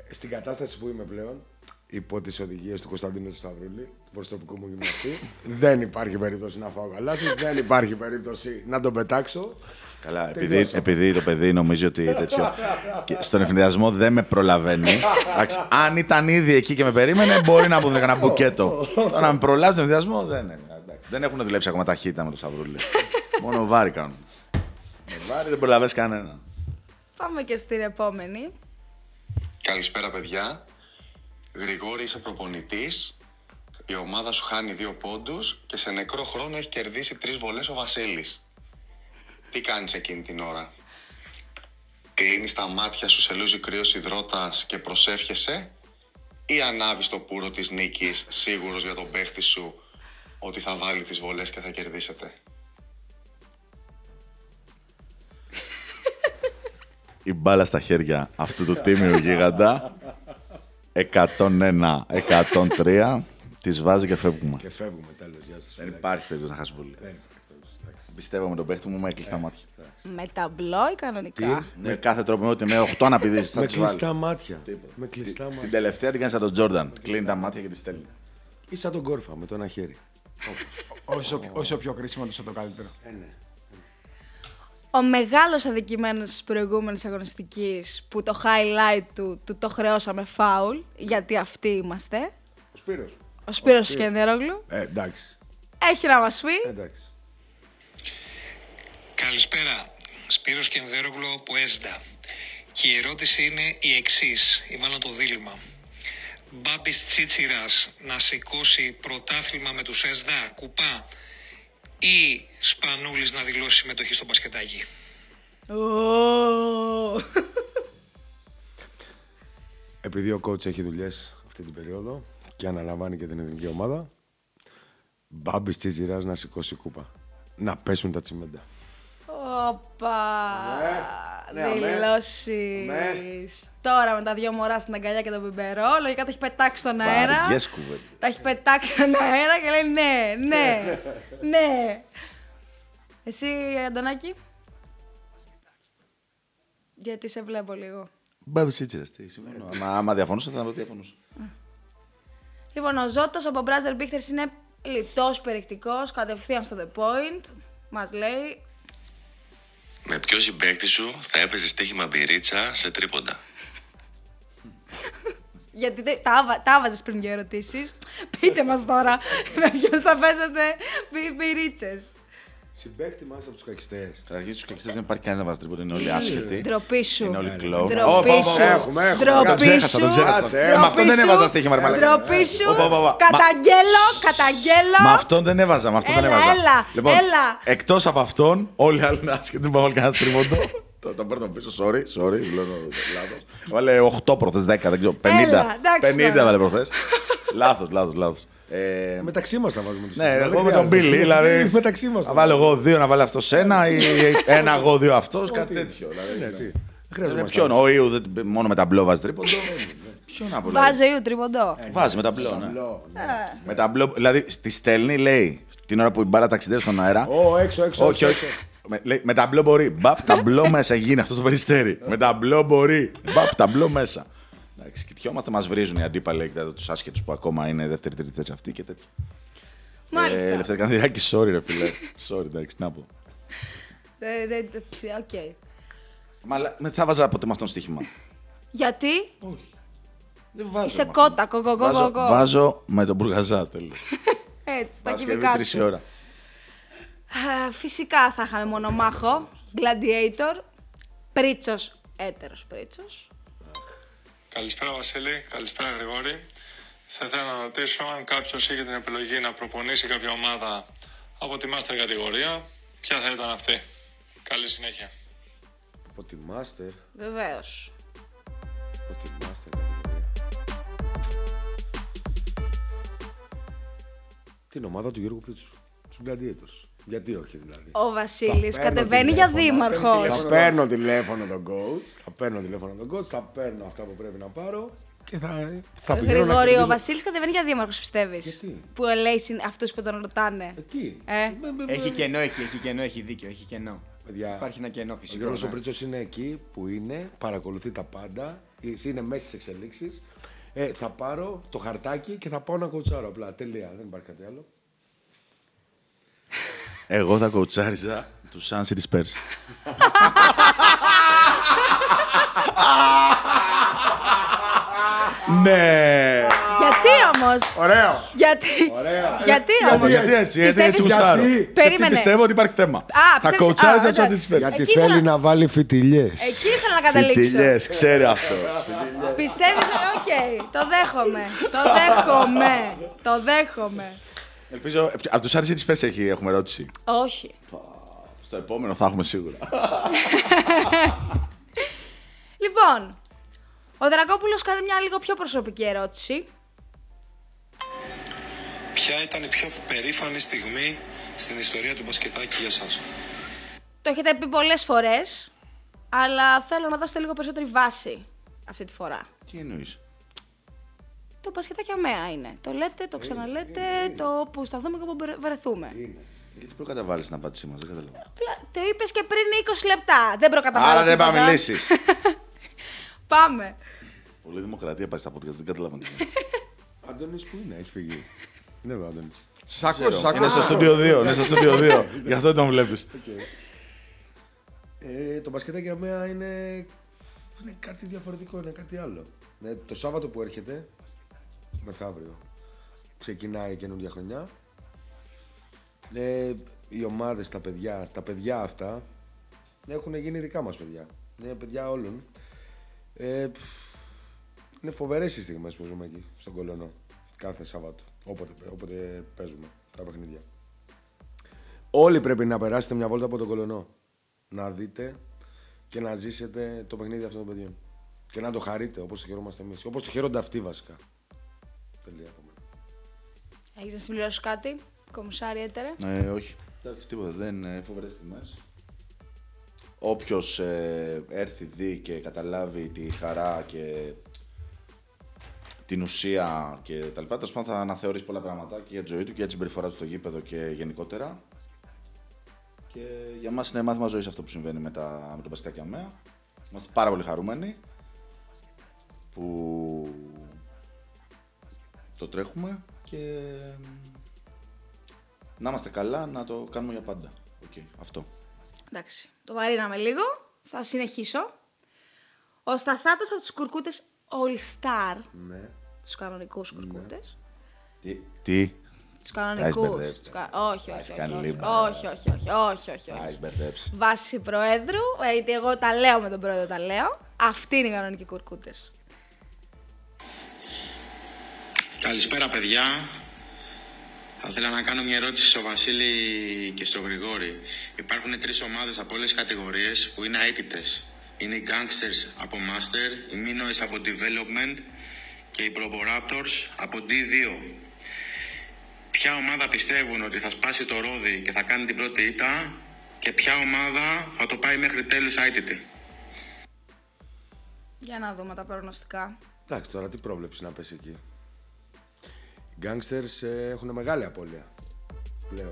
Στην κατάσταση που είμαι πλέον, υπό τις οδηγίες του Κωνσταντίνου του Σταυρούλη, του προσωπικού μου γυμναστή, δεν υπάρχει περίπτωση να φάω καλάθι, δεν υπάρχει περίπτωση να τον πετάξω.
Καλά, επειδή,
Τελειώσαμε.
επειδή το παιδί νομίζει ότι τέτοιο. και στον ευνηδιασμό δεν με προλαβαίνει. Εντάξει, αν ήταν ήδη εκεί και με περίμενε, μπορεί να μου δίνει ένα μπουκέτο. Τώρα να με προλάβει στον ευνηδιασμό δεν είναι. εντάξει. Δεν έχουν δουλέψει ακόμα ταχύτητα με το Σταυρούλη. Μόνο βάρη κάνουν. Με βάρη δεν προλαβαίνει κανένα.
Πάμε και στην επόμενη.
Καλησπέρα παιδιά. Γρηγόρη είσαι προπονητής. η ομάδα σου χάνει δύο πόντους και σε νεκρό χρόνο έχει κερδίσει τρεις βολές ο Βασίλης. Τι κάνεις εκείνη την ώρα; Κλείνεις τα μάτια σου σε λούζι κρύος υδρότας και προσεύχεσαι; Ή ανάβεις το πουρο της νίκης σίγουρος για τον παίχτη σου ότι θα βάλει τις βολές και θα κερδίσετε;
Η μπάλα στα χέρια αυτού του τίμιου γίγαντα. 101-103. Τη βάζει και φεύγουμε.
Και φεύγουμε τέλος. Γεια σας.
Δεν υπάρχει περίπτωση να χάσει πολύ. Πιστεύω με τον παίχτη μου με κλειστά μάτια.
Με ταμπλό ή κανονικά.
Με κάθε τρόπο, ότι με 8 αναπηδήσεις. Θα
Με
τις βάλει.
κλειστά μάτια. Με κλειστά
Την
μάτια.
τελευταία την κάνει σαν τον Τζόρνταν. Κλείνει τα μάτια και τη στέλνει.
Ή σαν τον κόρφα με το ένα χέρι.
Όσο, όσο πιο κρίσιμο, τόσο το καλύτερο.
Ε, ναι.
Ο μεγάλος αδικημένος της προηγούμενης αγωνιστικής που το highlight του, του το χρεώσαμε φάουλ, γιατί αυτοί είμαστε,
Ο Σπύρος.
ο Σπύρος Σκενδερόγλου,
Ε, εντάξει.
έχει να μας πει.
εντάξει.
Καλησπέρα. Σπύρος Κενδέρογλου από ΕΣΔΑ. Και η ερώτηση είναι η εξής, ή μάλλον το δίλημα. Μπάμπης Τσίτσιρας να σηκώσει πρωτάθλημα με τους ΕΣΔΑ, κουπά, ή Σπανούλης να δηλώσει συμμετοχή στο μπασκετάκι.
Ω.
Επειδή ο coach έχει δουλειές αυτή την περίοδο και αναλαμβάνει και την εθνική ομάδα, Μπάμπη Τσίτζιρα να σηκώσει κούπα. Να πέσουν τα τσιμέντα.
Όπα.
Ναι, αμέ.
Δηλώσεις. Τώρα με τα δυο μωρά στην αγκαλιά και τον μπιμπερό, λογικά τα έχει πετάξει στον αέρα.
Βαριές κουβέντες.
Τα έχει πετάξει στον αέρα και λέει ναι, ναι, ναι. Εσύ, Αντωνάκη. Γιατί σε βλέπω λίγο.
Μπάμπη Σίτσιρα. Τι συμφωνώ. Άμα- Άμα διαφωνούσα, θα διαφωνούσα.
Λοιπόν, ο Ζώτος από Brother Bíchter's είναι λιτός, περιεκτικός, κατευθείαν στο The Point. Μας λέει,
Με ποιο συμπαίκτη σου θα έπαιζε στοίχημα μπυρίτσα σε τρίποντα;
γιατί δεν- τα, άβα- τα άβαζες πριν για ερωτήσεις. Πείτε μας τώρα, με ποιους θα παίζετε πι- πυρίτσες.
Συμπέχτη μα από τους κακιστές.
Καταρχήν στου κακιστές δεν υπάρχει κανένας να βάζει τρίποτα. Είναι όλοι άσχετοι.
Ντροπή σου.
Είναι όλοι κλόβ.
Ντροπή
Ω,
σου.
έχουμε, έχουμε.
Τον
Ντροπή
ξέχασα,
σου.
τον ξέχασα.
Κάτσε,
Ε, Με αυτόν δεν
Ντροπή
έβαζα
σου.
στοίχημα, ρε μαλάκα.
Ντροπή σου.
Ωπα, ωπα, ωπα.
Καταγγέλω, καταγγέλω.
Με αυτόν δεν έβαζα, με αυτόν δεν
Έλα,
έβαζα.
έλα,
λοιπόν,
έλα.
Εκτός από αυτόν, όλοι οι άλλοι είναι άσχετοι, δεν πάμε κανένας τρίποντο. Το, το παίρνω πίσω, sorry, sorry, λέω λάθος. Βάλε 8 προθέ, 10, δεν ξέρω, 50.
Έλα, εντάξει
50
τώρα.
βάλε προθέ. Λάθος, λάθος, λάθος. Ε,
Μεταξύ μας θα βάζουμε τους
ναι, εγώ με τον Μπίλι, δηλαδή.
Μεταξύ μας.
Να βάλω εγώ δύο, να βάλει αυτός ένα ή ένα εγώ, δύο αυτός, κάτι τέτοιο. δηλαδή.
Ναι, τι. Δεν
Ε,
χρειαζόμαστε.
Ποιον, ο Ιου δεν- μόνο με τα μπλό βάζει τρίποντο. Ποιον να πω. δηλαδή.
Βάζει ο τρίποντο.
Βάζει με τα μπλό, ναι.
Απλό, ναι.
Με τα μπλό, δηλαδή στη στέλνει, λέει, την ώρα που η μπάλα ταξιδεύει στον αέρα.
Ω, έξω, έξω.
Όχι,
έξω,
όχι. Με, λέει, με τα μπλό μπορεί. Μπαπ, τα μπλό μέσα γίνει αυτό το περιστέρι. με τα μπλό μπορεί. Μπαπ, τα μπλό μέσα. Εντάξει, κοιτιόμαστε, μας βρίζουν οι αντίπαλοι και τους άσχετους που ακόμα είναι δεύτερη, τρίτη θέση αυτή και τέτοια.
Μάλιστα.
Ε, Λευτέρη Κανδυράκη, sorry, ρε φιλέ. sorry, εντάξει, τι να πω.
Ε, δε- δε- Οκ.
Μα λα- με θα βάζα ποτέ με αυτόν στοίχημα.
Γιατί;
Δεν βάζω.
είσαι
με αυτόν.
κότα, κοκοκό,
Βάζω,
κοκο.
βάζω με τον Μπουργαζά τέλος.
Έτσι, τα
Παρασκευή
κυβικά
τρεις η
σου.
ώρα.
Α, Φυσικά θα είχαμε μονομάχο, Gladiator, Πρίτσος, έτερος Πρίτσος.
Καλησπέρα Βασίλη, καλησπέρα Γρηγόρη. Θα ήθελα να ρωτήσω αν κάποιος έχει την επιλογή να προπονήσει κάποια ομάδα από τη Master κατηγορία, ποια θα ήταν αυτή. Καλή συνέχεια.
Από τη Master.
Βεβαίως.
Από τη Master κατηγορία. Την ομάδα του Γιώργου Πρίτσου. Του Gladiators. Γιατί όχι δηλαδή.
Ο Βασίλης
Θα παίρνω
κατεβαίνει για
τηλέφωνο,
δήμαρχος.
Θα παίρνω τηλέφωνο τον coach. Θα παίρνω τηλέφωνο τον coach. Θα παίρνω αυτά που πρέπει να πάρω. Και θα, θα πηγαίνω να
Γρηγόρη, ο
κερδίζω.
Βασίλης κατεβαίνει για δήμαρχος, πιστεύεις;
Γιατί;
Που λέει συν- αυτούς που τον ρωτάνε.
Ε, τι.
Ε;
Με- με- με-
Έχει κενό εκεί, έχει κενό, έχει δίκιο, έχει κενό.
Παιδιά,
Υπάρχει ένα κενό
Ο
φυσικό.
Γιώργος ο
ναι.
Πρίτσος είναι εκεί που είναι, παρακολουθεί τα πάντα, είναι μέσα στις εξελίξεις. Ε, θα πάρω το χαρτάκι και θα πάω να κοουτσάρω απλά. Τελεία, δεν υπάρχει κάτι άλλο.
Εγώ θα κοουτσάριζα τους Sun City Spurs. ναι!
Γιατί όμως,
Ωραίο!
γιατί,
Ωραία.
γιατί
Μα
όμως;
γιατί έτσι, γιατί
Πιστεύεις-
έτσι γουστάρω.
Γιατί;
Γιατί
Περίμενε.
πιστεύω ότι υπάρχει θέμα. θα
πιστεύεις-
κοουτσάριζα
α,
τους Sun
εντάξει.
City Spurs.
Γιατί
Εκεί
θέλει
ήθελα-
να βάλει φιτιλιές.
Εκεί ήθελα να καταλήξω.
Φιτιλιές, ξέρει αυτός.
Πιστεύεις ότι, οκ, το δέχομαι. Το δέχομαι. Το δέχομαι.
Ελπίζω. Από τους Άρης ή τη Πέρση έχει, έχουμε ερώτηση.
Όχι.
Στο επόμενο θα έχουμε σίγουρα.
Λοιπόν, ο Δρακόπουλος κάνει μια λίγο πιο προσωπική ερώτηση.
Ποια ήταν η πιο περήφανη στιγμή στην ιστορία του μπασκετάκι για σας;
Το έχετε πει πολλές φορές, αλλά θέλω να δώσετε λίγο περισσότερη βάση αυτή τη φορά.
Τι εννοείς;
Το μπασκετάκι αμαία είναι. Το λέτε, το ξαναλέτε, το που σταθούμε και που μπερ- βρεθούμε.
Γιατί προκαταβάλει την απάντησή μας, δεν καταλαβαίνω.
Απλά το είπες και πριν 20 λεπτά. Δεν προκαταβάλω
Άρα δεν
τίποτα.
πάμε μιλήσει.
Πάμε.
Πολύ δημοκρατία πάει στα podcast, δεν καταλαβαίνω. τι είναι.
Αντώνης που είναι, έχει φύγει. Είναι εδώ, Αντώνης.
Σας ακούω, σας ακούω.
Είναι στο στούντιο 2, είναι στο στούντιο 2. Γι' αυτό δεν τον βλέπεις.
Ε, το μπασκετάκι για μένα είναι, είναι κάτι διαφορετικό, είναι κάτι άλλο. Ναι, το Σάββατο που έρχεται, μεθαύριο, ξεκινάει η καινούργια χρονιά. Ε, οι ομάδες, τα παιδιά, τα παιδιά αυτά έχουν γίνει δικά μας παιδιά. Είναι παιδιά όλων. Ε, πφ, είναι φοβερές οι στιγμές που ζούμε εκεί, στον Κολονό, κάθε Σάββατο, όποτε, όποτε παίζουμε τα παιχνίδια. Όλοι πρέπει να περάσετε μια βόλτα από τον Κολονό. Να δείτε και να ζήσετε το παιχνίδι αυτών των παιδιών. Και να το χαρείτε όπως το χαιρόμαστε εμείς. Όπως το χαίρονται αυτοί βασικά. Τελεία από μένα.
Έχεις να συμπληρώσεις κάτι, κομισάρι έτερε;
Ε, όχι. Εντάξει, τίποτα. Δεν είναι φοβερές τιμέ. Όποιος έρθει, δει και καταλάβει τη χαρά και την ουσία και τα λοιπά, τέλος πάντων θα αναθεωρήσει πολλά πράγματα και για τη ζωή του και για τη συμπεριφορά του στο γήπεδο και γενικότερα. Και για μας είναι μάθημα ζωής αυτό που συμβαίνει με, τα, με το Παστιακή Αμαία. Είμαστε πάρα πολύ χαρούμενοι που το τρέχουμε και να είμαστε καλά, να το κάνουμε για πάντα. Οκ, αυτό.
Εντάξει, το βαρύναμε λίγο. Θα συνεχίσω. Ο Σταθάτος από τους κουρκούτες All Star.
Ναι.
Τους κανονικούς κουρκούτες.
Τι; Τι;
Τους κανονικούς.
μπερδέψει.
Τους κα- Όχι, όχι,
Έχεις
όχι,
κάνει
όχι,
λίμπα.
όχι, όχι, όχι, όχι, όχι,
Α,
όχι.
έχει μπερδέψει.
Βάση προέδρου, ε, γιατί εγώ τα λέω με τον πρόεδρο, τα λέω. Αυτοί είναι οι κανονικοί κουρκούτες.
Καλησπέρα παιδιά. Θα ήθελα να κάνω μια ερώτηση στο Βασίλη και στο Γρηγόρη. Υπάρχουν τρεις ομάδες από όλες τις κατηγορίες που είναι αίτητες. Είναι οι Gangsters από Master, οι Minoes από Development και οι Proboraptors από D2. Ποια ομάδα πιστεύουν ότι θα σπάσει το ρόδι και θα κάνει την πρώτη ήττα και ποια ομάδα θα το πάει μέχρι τέλους αίτητη;
Για να δούμε τα προγνωστικά.
Εντάξει τώρα, τι πρόβλεψη να πέσει εκεί. Οι γκάγκστερς ε, έχουν μεγάλη απώλεια πλέον.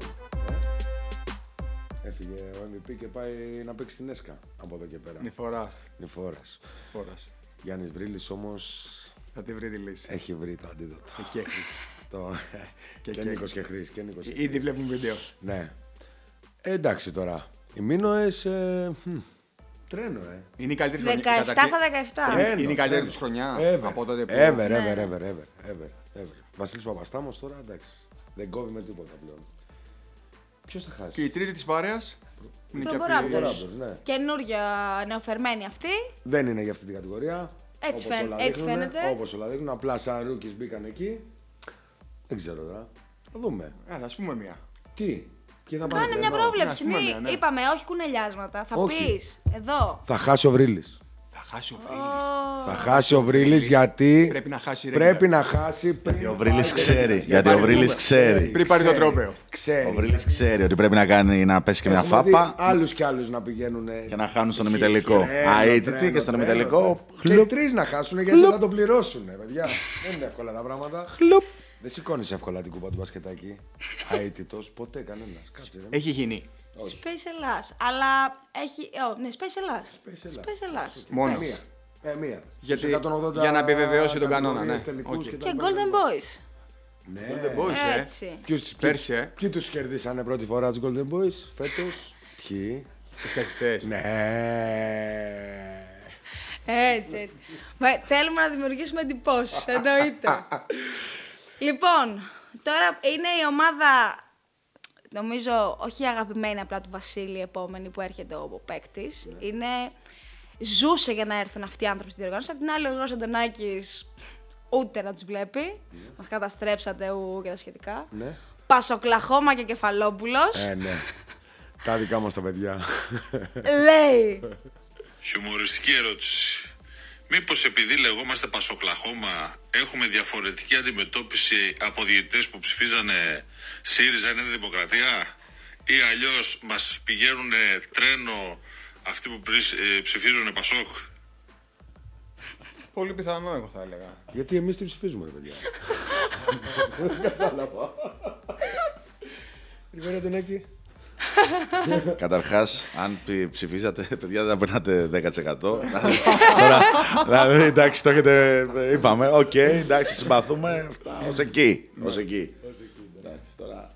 Ε. Έφυγε ο MVP και πάει να παίξει την ΕΣΚΑ από εδώ και πέρα.
Νηφοράς.
Νηφόρας.
Φόρας.
Γιάννης Βρύλης όμως
Θα τη βρει τη λύση.
έχει βρει το αντίδοτο.
Και κέχεις.
το... και,
Και-
και, Νίκος και Χρής. Και Νίκος και
Ήδη
Χρής.
βλέπουμε βίντεο.
Ναι. Ε, εντάξει τώρα. Οι Μίνωες... Ε, μ, τρένο, ε.
Είναι η καλύτερη
17
χρονιά.
στα 17.
Είναι-
Τρένο,
είναι η καλύτερη
τρένος.
τους χρονιά
Ever.
από τότε που-
Ever, ever,
Ναι,
ever, ever, ever, ever. Βασίλης Παπαστάμος τώρα, εντάξει. Δεν κόβει με τίποτα πλέον. Ποιος θα χάσει;
Και η τρίτη της παρέας. είναι και
Proboraptors.
αυτή-
Raptors, ναι.
Καινούργια νεοφερμένη αυτή.
Δεν είναι για αυτή την κατηγορία.
Έτσι
όπως
φαίν-
όλα
έτσι
δείχνουνε,
φαίνεται.
Όπως όλα δείχνουν. Απλά σαν ρούκις μπήκαν εκεί. Δεν ξέρω τώρα. Θα δούμε.
Έλα, ας πούμε μία.
Τι; Ποιοι θα πάνε
Κάνε μια
τρένο;
πρόβλεψη.
Να, ας πούμε
Μη...
μια, ναι.
Είπαμε, όχι κουνελιάσματα. Θα
Όχι.
πεις, εδώ.
Θα χάσει ο Βρύλης.
Θα χάσει ο Βρύλης.
Ω,
Θα χάσει ο Βρύλης γιατί
Πρέπει να χάσει
πρέπει
regular.
να χάσει πριν
Γιατί ο
πάει
Βρύλης
το-
ξέρει. Γιατί ο Βρύλης ξέρει.
Πριν πάρει το τρόπαιο.
Ξέρει.
Ο Βρύλης ξέρει ότι πρέπει να, κάνει, να πέσει και μια
Έχουμε δει
φάπα
άλλους κι άλλους να πηγαίνουν
και να χάνουν στον ημιτελικό.
Τρένο,
Αίτητη
τρένο,
και στον
τρένο,
ημιτελικό.
τρένο. Και
χλουπ,
τρεις να χάσουν γιατί θα το πληρώσουν, παιδιά. Δεν είναι εύκολα τα πράγματα.
χλουπ.
Δεν σηκώνεις εύκολα την κούπα του μπασκετάκι. Αήττητος, ποτέ κανένας. Κάτσε. ρε.
Έχει γίνει.
Space Ελλάς. Αλλά έχει. Ω, ναι, Space Ελλάς.
Space Ελλάς.
Space Ελλάς.
Μόνο.
Μία. Ε, μία.
Γιατί-
Στους 180
για να επιβεβαιώσει τον κανόνα,
κατηγορίες,
ναι.
τελικούς
Οκ.
τα
Και
λοιπά.
Golden Boys.
Ναι.
Golden Boys, ε.
Έτσι.
Ποιους,
Πέρσι, ε.
Ποιοι τους κερδίσανε πρώτη φορά τους Golden Boys φέτος; Ποιοι;
Οι σκακιστές.
Ναι.
Έτσι, έτσι. Μα, θέλουμε να δημιουργήσουμε εντυπώσεις. Εννοείται. λοιπόν, τώρα είναι η ομάδα. Νομίζω όχι αγαπημένη απλά του Βασίλη, η επόμενη που έρχεται ο παίκτης. Είναι ζούσε για να έρθουν αυτοί οι άνθρωποι στην διοργάνωση. Απ' την άλλη, ο Γρηγόρη Αντωνάκης ούτε να τους βλέπει. Μας καταστρέψατε ου και τα σχετικά.
Ναι.
Πασοκλαχώμα και Κεφαλόπουλος.
Ε, ναι. Τα δικά μας τα παιδιά.
λέει.
Χιουμοριστική ερώτηση. Μήπως επειδή λεγόμαστε Πασοκλαχώμα έχουμε διαφορετική αντιμετώπιση από διαιτητές που ψηφίζανε ΣΥΡΙΖΑ είναι Δημοκρατία; Ή αλλιώς μας πηγαίνουν τρένο αυτοί που πρι- ε, ψηφίζουν Πασόκ;
Πολύ πιθανό, εγώ θα έλεγα.
Γιατί εμείς τι ψηφίζουμε, ρε παιδιά. Δεν κατάλαβα. Γρηγόρη Αντωνάκη.
Καταρχάς, αν πι- ψηφίζατε, παιδιά, δεν περνάτε 10%. δηλαδή, τώρα, δηλαδή, εντάξει, το έχετε. Είπαμε, οκ, εντάξει, συμπαθούμε. Ως εκεί. Ως εκεί. Εντάξει, τώρα.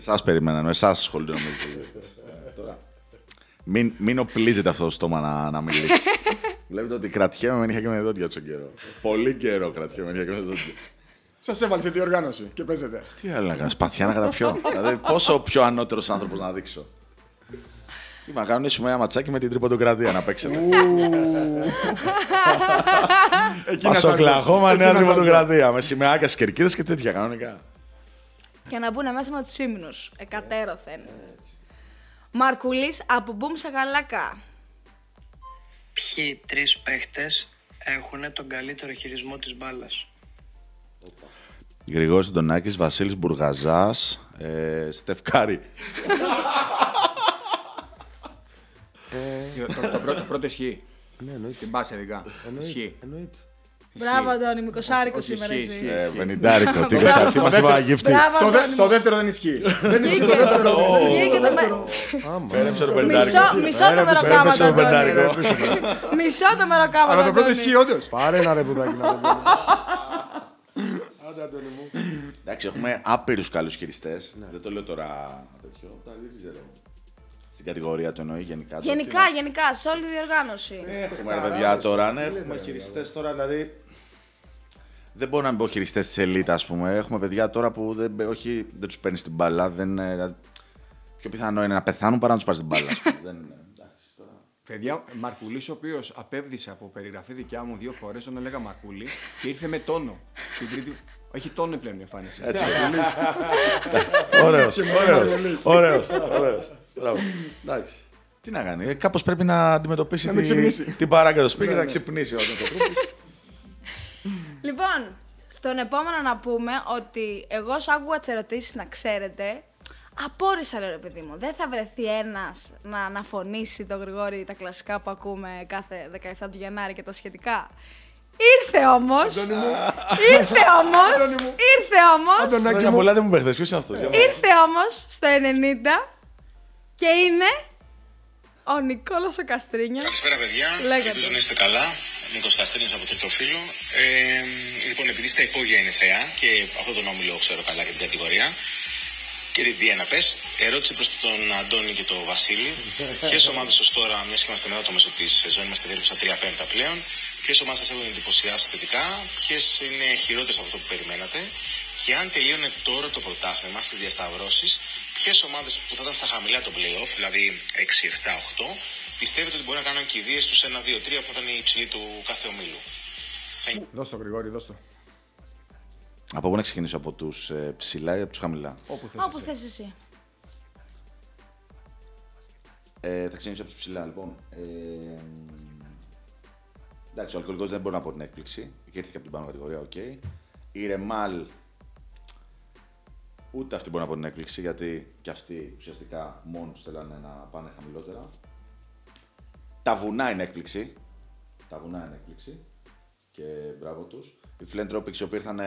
Εσάς περιμέναν, εσάς ασχολούνται νομίζω. Ε, τώρα. Μην, μην οπλίζετε αυτό το στόμα να, να μιλήσει. Βλέπετε ότι κρατιέμαι με νύχια και με δόντια τόσο καιρό. Πολύ καιρό κρατιέμαι με νύχια και με δόντια.
Σας έβαλε στη διοργάνωση και παίζετε.
Τι άλλο να κάνω, σπαθιά να καταπιώ. δηλαδή, πόσο πιο ανώτερος άνθρωπος να δείξω. Τι μα κάνουν ένα ματσάκι με την τρίποντοκρατία να παίξετε.
Εκεί να σας δω.
Πασοκλαχώμα,
Εκεί
νέα
να σας δω.
τρίποντοκρατία. Με σημαίακια στι κερκίδες και τέτοια κανονικά.
Και να μπουν μέσα με τους ύμνους. Εκατέρωθεν. Μαρκουλής από Μπουμ σε γαλάκα.
Ποιοι τρεις παίχτες έχουν τον καλύτερο χειρισμό της μπάλας;
Γρηγόρης Ντονάκης, Βασίλης Μπουργαζάς, ε, Στεφκάρη.
Το, το, πρώτο, το πρώτο ισχύει.
Ναι, εννοείται.
Στην μπάση ειδικά. Ισχύει.
Εννοείται.
Μπράβο, Αντώνη, μικροσάρικο
Όχι,
σήμερα
ισχύει,
εσύ.
ισχύει.
Ε, Πενιντάρικο, τι κοσα- τι μας είπα γύφτη.
Μπράβο,
Το, δε-
Αντώνη.
το δεύτερο δεν ισχύει. δεν ισχύει το
Βγήκε.
δεύτερο.
Βγήκε το με-
Άμα.
Πέρεψε το
Μισό,
πενιντάρικο.
μισό το μεροκάμα
Πέρεψε
του
το πενιντάρικο.
Αντώνη. Μισό το μεροκάμα
Αλλά
του
το πρώτο
Αντώνη.
ισχύει όντως.
Πάρε ένα ρε πουδάκι να το πούμε. Άντε, Αντώνη μου.
Εντάξει, έχουμε άπειρους καλούς χειριστές. Δεν το λέω τώρα τέτοιο. Τα δεν ξέρω. Στην κατηγορία του εννοεί γενικά. το
Γενικά,
τι
γενικά, σε όλη τη διοργάνωση.
να- Έχουμε ρε παιδιά τώρα, ναι, έχουμε χειριστές τώρα, δηλαδή. Δεν μπορώ να μην πω χειριστές της ελίτ, ας πούμε. Έχουμε παιδιά τώρα που δεν, όχι, δεν τους παίρνεις την μπάλα. Δεν, ε, δηλαδή, πιο πιθανό είναι να πεθάνουν παρά να τους πάρεις την μπάλα. ας πούμε. δεν, είναι, εντάξει, τώρα.
Παιδιά, Μαρκουλής, ο οποίος απέβδησε από περιγραφή δικιά μου δύο φορές, τον έλεγα Μαρκούλη και ήρθε με τόνο. Την τρίτη... Έχει τόνο πλέον η εμφάνιση.
Έτσι. Ωραίος, ωραίος, ωραίος, ωραίος. Μπράβο. Εντάξει. Τι να κάνει, κάπως πρέπει να αντιμετωπίσει
Να με
τη-
ξυπνήσει.
την παράγκα του σπίτι και να ξυπνήσει όταν το τρόπο.
Λοιπόν, στον επόμενο να πούμε ότι εγώ όσο άκουγα τις ερωτήσεις να ξέρετε, απόρρισα ρε παιδί μου. Δεν θα βρεθεί ένας να αναφωνήσει τον Γρηγόρη τα κλασικά που ακούμε κάθε 17 του Γενάρη και τα σχετικά. Ήρθε όμως. ήρθε όμως. ήρθε όμως.
Χρόνια πολλά δεν μου παίρνει. Ποιος είναι αυτός.
Ήρθε όμως στο 90 και είναι ο Νικόλας ο Καστρίνιος.
Καλησπέρα, παιδιά.
Λέγατε.
Ελπίζω να είστε καλά. Νίκος Καστρίνη από τρίτο φίλο. Ε, λοιπόν, επειδή στα υπόγεια είναι θεά και αυτό τον όμιλο ξέρω καλά για την κατηγορία. Κύριε Διένα, πες, ερώτηση προς τον Αντώνη και τον Βασίλη. Ποιες ομάδες ως τώρα, μιας και είμαστε μετά το μέσο τη σεζόν, είμαστε περίπου στα 3 πέμπτα πλέον, ποιε ομάδε σα έχουν εντυπωσιάσεις θετικά, ποιες είναι χειρότερε από αυτό που περιμένατε και αν τελείωνε τώρα το πρωτάθλημα στις διασταυρώσεις, ποιες ομάδες που θα ήταν στα χαμηλά των playoff, δηλαδή 6, 7, 8, πιστεύετε ότι μπορεί να κάνουν κηδείε στους 1, 2, 3 που ήταν οι υψηλοί του κάθε ομίλου;
Δώσ' το, Γρηγόρη, δώσ' το.
Από πού να ξεκινήσω, από τους ψηλά ή από τους χαμηλά;
Όπου θες.
Όπου
εσύ.
θες εσύ.
Ε, θα ξεκινήσω από τους ψηλά, λοιπόν. Ε, εντάξει, ο Αλκοολικός δεν μπορεί να πω την έκπληξη. Και ήρθε και από την πάνω κατηγορία, οκ. Η Ρεμάλ. Ούτε αυτή μπορεί να πω την έκπληξη, γιατί και αυτοί ουσιαστικά μόνος τους θέλανε να πάνε χαμηλότερα. Τα βουνά είναι έκπληξη. Τα βουνά είναι έκπληξη. Και μπράβο τους. Οι Φιλέντροπιξ οι οποίοι ήρθαν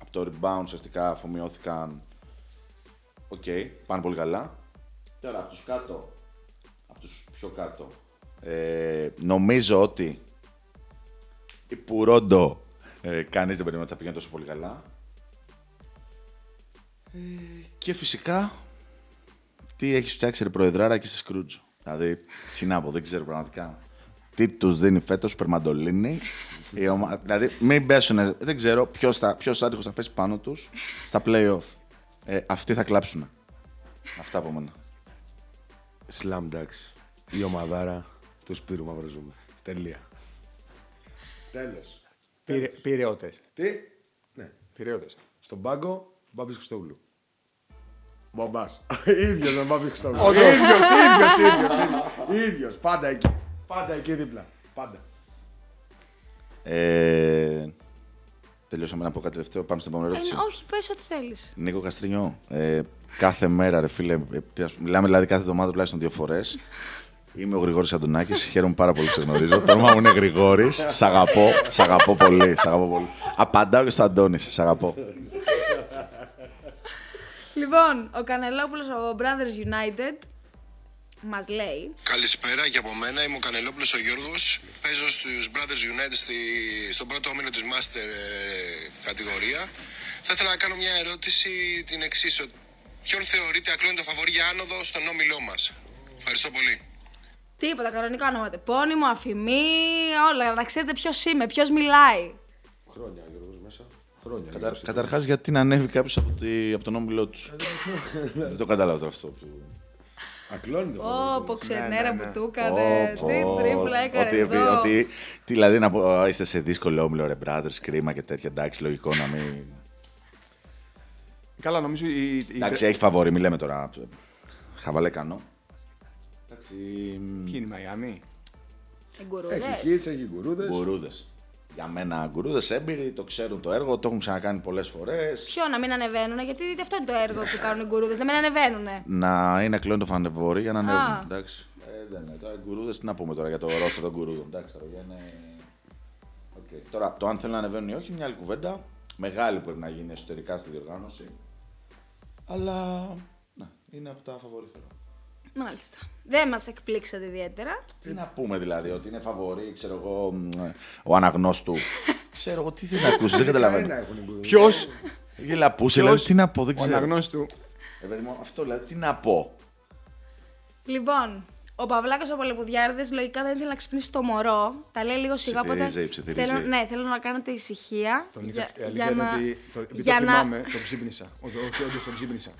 από το rebound ουσιαστικά αφομοιώθηκαν. Οκ, πάνε πολύ καλά. Τώρα από τους κάτω, από τους πιο κάτω, ε, νομίζω ότι η Πουρόντο ε, κανείς δεν περίμενε ότι θα πηγαίνει τόσο πολύ καλά. Ε, και φυσικά, τι έχεις φτιάξει ρε Προεδράρα και στη Σκρούτζο. Δηλαδή, τι να πω, δεν ξέρω πραγματικά. Τι τους δίνει φέτος, Περμαντολίνη. Η ομα... Δηλαδή, μην πέσουνε, δεν ξέρω ποιος, θα, ποιος άτυχος θα πέσει πάνω τους στα play-off. Ε, αυτοί θα κλάψουν. Αυτά από μένα.
Slam dunk. Η ομαδάρα. του Σπύρου Μαυροζούμε. Τελεία. Τέλος.
Πήρε, πήρεώτες.
Τι; Ναι.
Πήρεώτες.
Στον πάγκο, Μπάμπης Χριστόγλου. Μπομπάς. ίδιος με Μπάμπης Χριστόγλου.
Όντως.
ίδιος, ίδιος, ίδιος. Πάντα εκεί. Πάντα εκεί δίπλα. Πάντα.
Ε, τελειώσαμε να πω κάτι τελευταίο. Πάμε στην επόμενη
Ε,
ερώτηση.
όχι, πες ό,τι θέλεις.
Νίκο Καστρινιό, ε, κάθε μέρα, ρε φίλε, ε, τι ας- μιλάμε δηλαδή κάθε εβδομάδα τουλάχιστον δύο φορές. Είμαι ο Γρηγόρης Αντωνάκης, χαίρομαι πάρα πολύ που σε γνωρίζω. Το όνομα μου είναι Γρηγόρης, σ' αγαπώ, σ' αγαπώ πολύ, σ' αγαπώ πολύ. Απαντάω και στο Αντώνης, σ' αγαπώ.
Λοιπόν, ο Κανελόπουλος από Brothers United μας λέει
Καλησπέρα και από μένα. Είμαι ο Κανελόπουλος ο Γιώργος. Παίζω στους Brothers United στη, στον πρώτο όμιλο της Master ε, κατηγορία. Θα ήθελα να κάνω μια ερώτηση την εξής. Ποιον θεωρείτε ακλόνητο φαβορή για άνοδο στον όμιλό μας; Ευχαριστώ πολύ.
Τίποτα, κανονικά όνομα, τεπώνυμο, αφημί, όλα, να ξέρετε ποιος είμαι, ποιος μιλάει.
Χρόνια Γιώργος μέσα. Χρόνια.
Κατα, Καταρχάς, γιατί να ανέβει κάποιος από, τη- από τον όμιλό τους; Δεν το κατάλαβα τώρα αυτό. που-
Ακλόνητο.
Ω, πω ξενέρα
ναι, ναι.
που του έκανε,
Πω,
τι
πω.
τρίπλα έκανε
ότι, επει-
εδώ.
ότι, τι, δηλαδή να πω, «Α, είστε σε δύσκολο όμιλο, ρε brothers, κρίμα και τέτοια. Εντάξει, λογικό να μην.
Καλά, νομίζω η. η-
Εντάξει, έχει φαβόρη, μην λέμε τώρα. Χαβαλέ κανό. Εντάξει.
Ποιοι είναι η Μαϊάμι;
Εγκουρούδες.
Έχει χίτς, έχει γκουρούδε.
Γκουρούδε. Για μένα γκουρούδε έμπειροι, το ξέρουν το έργο, το έχουν ξανακάνει πολλές φορές.
Ποιο να μην ανεβαίνουνε, γιατί αυτό είναι το έργο που κάνουν οι γκουρούδες, να μην ανεβαίνουνε.
Να είναι κλόνι το φανεβόρι για να ανέβουν.
Α.
Εντάξει. Ε, δεν είναι. Τώρα γκουρούδε, τι να πούμε τώρα για το ρόστο των γκουρούδων. Εντάξει, τώρα για είναι. Οκ. Τώρα, το αν θέλουν να ανεβαίνουν ή όχι, μια άλλη κουβέντα. Μεγάλη πρέπει να γίνει εσωτερικά στη διοργάνωση. Αλλά. Να, είναι από τα φαβορή θεωρώ.
Μάλιστα. Δεν μας εκπλήξατε ιδιαίτερα.
Τι να πούμε δηλαδή, ότι είναι φαβορή, ξέρω εγώ, μ, ο αναγνώστου. ξέρω εγώ, τι θες να ακούσεις, δεν καταλαβαίνω.
Ποιος.
Γελαπούσε, δηλαδή, τι να πω, δεν
Ο
ξέρω.
αναγνώστη του.
Ε, παιδί μου, αυτό δηλαδή, τι να πω.
Λοιπόν, ο Παυλάκος από Λεπουδιάρδες λογικά δεν ήθελε να ξυπνήσει το μωρό. Τα λέει λίγο σιγά, οπότε
Ψιθυρίζει, ψιθυρίζει.
θέλω, ναι, θέλω να κάνετε ησυχία.
Τον
για,
είχα, η
για
αλήθεια είναι
να...
ότι το, επειδή
για
το
να-
θυμάμαι, τον ξύπνησα. Όχι, όχι, όντως τον ξύπνησα.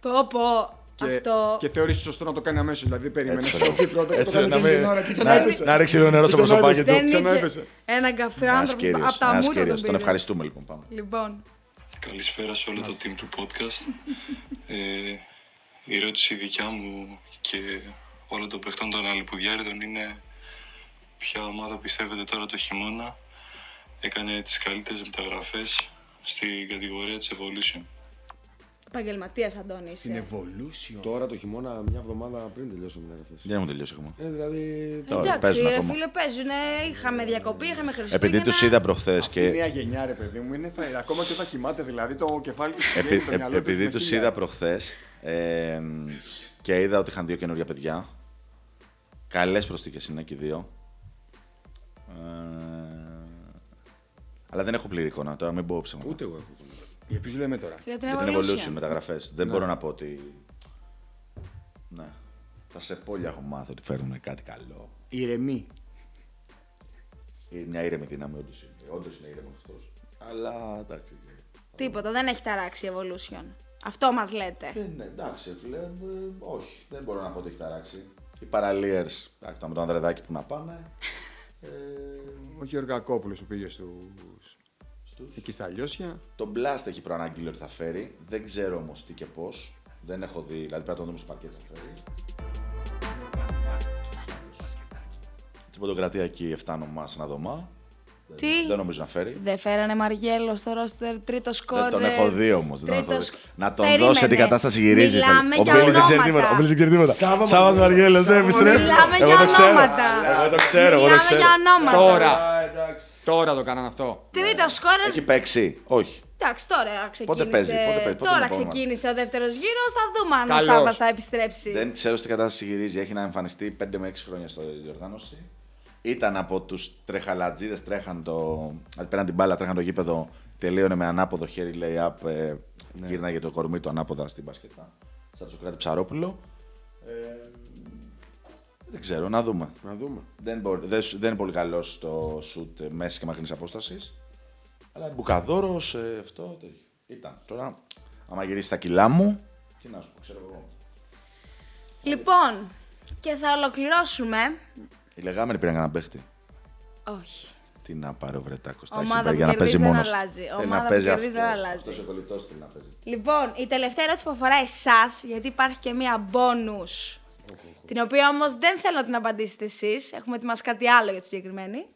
Πω, πω,
Και,
αυτό...
και θεώρησε σωστό να το κάνει αμέσως. Δηλαδή δεν περίμενε
Έτσι,
να σηκωθεί πρώτα και το
Έτσι,
κάνει
να
εκείνη την
μην-
ώρα και
να-
ξαναέπεσε.
να ρίξει λίγο νερό στο
Και ξαναέπεσε.
προσωπάκι του.
Δεν είχε
Ξαναέπεσε.
ένα καφέ
Ένας
άνθρωπος
κύριος,
από τα
ένας
μούτρα
κύριος.
τον
Τον
πήρε.
ευχαριστούμε λοιπόν. Πάμε.
Λοιπόν,
Καλησπέρα σε όλο το team του podcast. Ε, η ερώτηση δικιά μου και όλων των παιχτών των Αλιπουδιάριδων είναι ποια ομάδα πιστεύετε τώρα το χειμώνα έκανε τις καλύτερες μεταγραφές στην κατηγορία της Evolution.
Επαγγελματίας Αντώνη
Στην
είσαι.
Evolution.
Τώρα το χειμώνα, μια εβδομάδα πριν τελειώσω την έγραφε.
Δεν μου τελειώσει ακόμα.
Ε, δηλαδή.
Τώρα,
Εντάξει,
παίζουν
ρε
ακόμα.
φίλε, παίζουν. Είχαμε διακοπή, είχαμε Χριστούγεννα.
Επειδή τους είδα προχθές
Αυτή η
και.
νέα γενιά, ρε παιδί μου, είναι φα- ακόμα και όταν κοιμάται, δηλαδή το κεφάλι του
Επει-
βγαίνει, το
ε-
μυαλό του
επειδή
είναι
τους
χίλια.
είδα προχθές ε, και είδα ότι είχαν δύο καινούργια παιδιά. Καλές προσθήκες είναι και οι δύο. Ε, αλλά δεν έχω πλήρη εικόνα τώρα, μην πω ψέματα.
Ούτε εγώ έχω.
Για ποιους λέμε τώρα;
Για την
Για την
Evolution.
Evolution μεταγραφές. Δεν
Ναι.
μπορώ να πω ότι. Ναι. Τα σεπόλια έχω μάθει ότι φέρνουν κάτι καλό.
Ηρεμή.
Είναι μια ήρεμη δύναμη, όντως είναι. Όντως είναι ήρεμος αυτός. Αλλά εντάξει.
Τίποτα, δεν έχει ταράξει η Evolution. Αυτό μας λέτε.
Ε, ναι, εντάξει, φίλε. ε, όχι, δεν μπορώ να πω ότι έχει ταράξει. Οι παραλίες, εντάξει, με το Ανδρεδάκι που να πάμε. Ε,
Ο Γεωργακόπουλος που πήγε στους... εκεί στα Λιώσια.
το Blast έχει προαναγγείλει ότι θα φέρει. Δεν ξέρω όμως τι και πώς. Δεν έχω δει, δηλαδή πρέπει να το δούμε στο πακέτο θα φέρει. Την ποντοκρατία εκεί 7 νομά σε ένα δωμά.
Τι;
Δεν νομίζω να φέρει.
Δεν φέρανε Μαριέλο στο ρόστερ, τρίτο σκόρ.
Δεν τον έχω δει όμως.
τρίτος-
Να τον
Περίμενε.
δώσει την κατάσταση γυρίζει.
Μιλάμε
Ο
για
Μπέλης δεν ξέρει
ονόματα.
τίποτα. Ο Μπέλης δεν ξέρει τίποτα.
Σάβα
Σάββας Μαριέλος, δεν επιστρέφει.
Μιλάμε
Εγώ
για
το ξέρω.
ονόματα.
Εγώ το ξέρω, εγώ το
Μιλάμε
ξέρω.
για ονόματα.
Τώρα. Τώρα το κάναν αυτό.
Τρίτο σκόρ.
Έχει παίξει. Όχι.
Εντάξει, τώρα ξεκίνησε.
παίζει, πότε παίζει, πότε
τώρα
είναι το επόμενο
ξεκίνησε ο δεύτερος γύρος. Θα δούμε αν ο
Καλώς.
Σάβα θα επιστρέψει.
Δεν ξέρω στην κατάσταση γυρίζει. Έχει να εμφανιστεί 5 με 6 χρόνια στο διοργάνωση. Ήταν από τους τρεχαλατζίδες, τρέχαν το. Δηλαδή πέραν την μπάλα, τρέχαν το γήπεδο. Τελείωνε με ανάποδο χέρι, λέει up. Ε, Γύρναγε το κορμί του ανάποδα στην μπασκετά. Σαν Σοκράτη Ψαρόπουλο. Ε, δεν ξέρω, να δούμε.
Να δούμε.
Δεν, μπορεί, δεν, σου- δεν είναι πολύ καλός στο σουτ ε, μέσης και μακρινής απόστασης. Αλλά μπουκαδόρος, ε, αυτό τέτοιο. Ήταν. Τώρα, άμα γυρίσει τα κιλά μου, τι να σου πω, ξέρω εγώ.
Λοιπόν, και θα ολοκληρώσουμε
Οι λεγάμενοι πήραν κανένα παίχτη.
Όχι.
Τι να πάρει ο Βρετάκος.
Ομάδα που κερδίζει δεν αλλάζει. Ομάδα που κερδίζει δεν αλλάζει.
Αυτός ο κολλητός θέλει να παίζει.
Λοιπόν, η τελευταία ερώτηση που αφορά εσάς, γιατί υπάρχει και μία μπόνους, την οποία όμως δεν θέλω να την απαντήσετε εσείς. Έχουμε ετοιμάσει κάτι άλλο για τη συγκεκριμένη.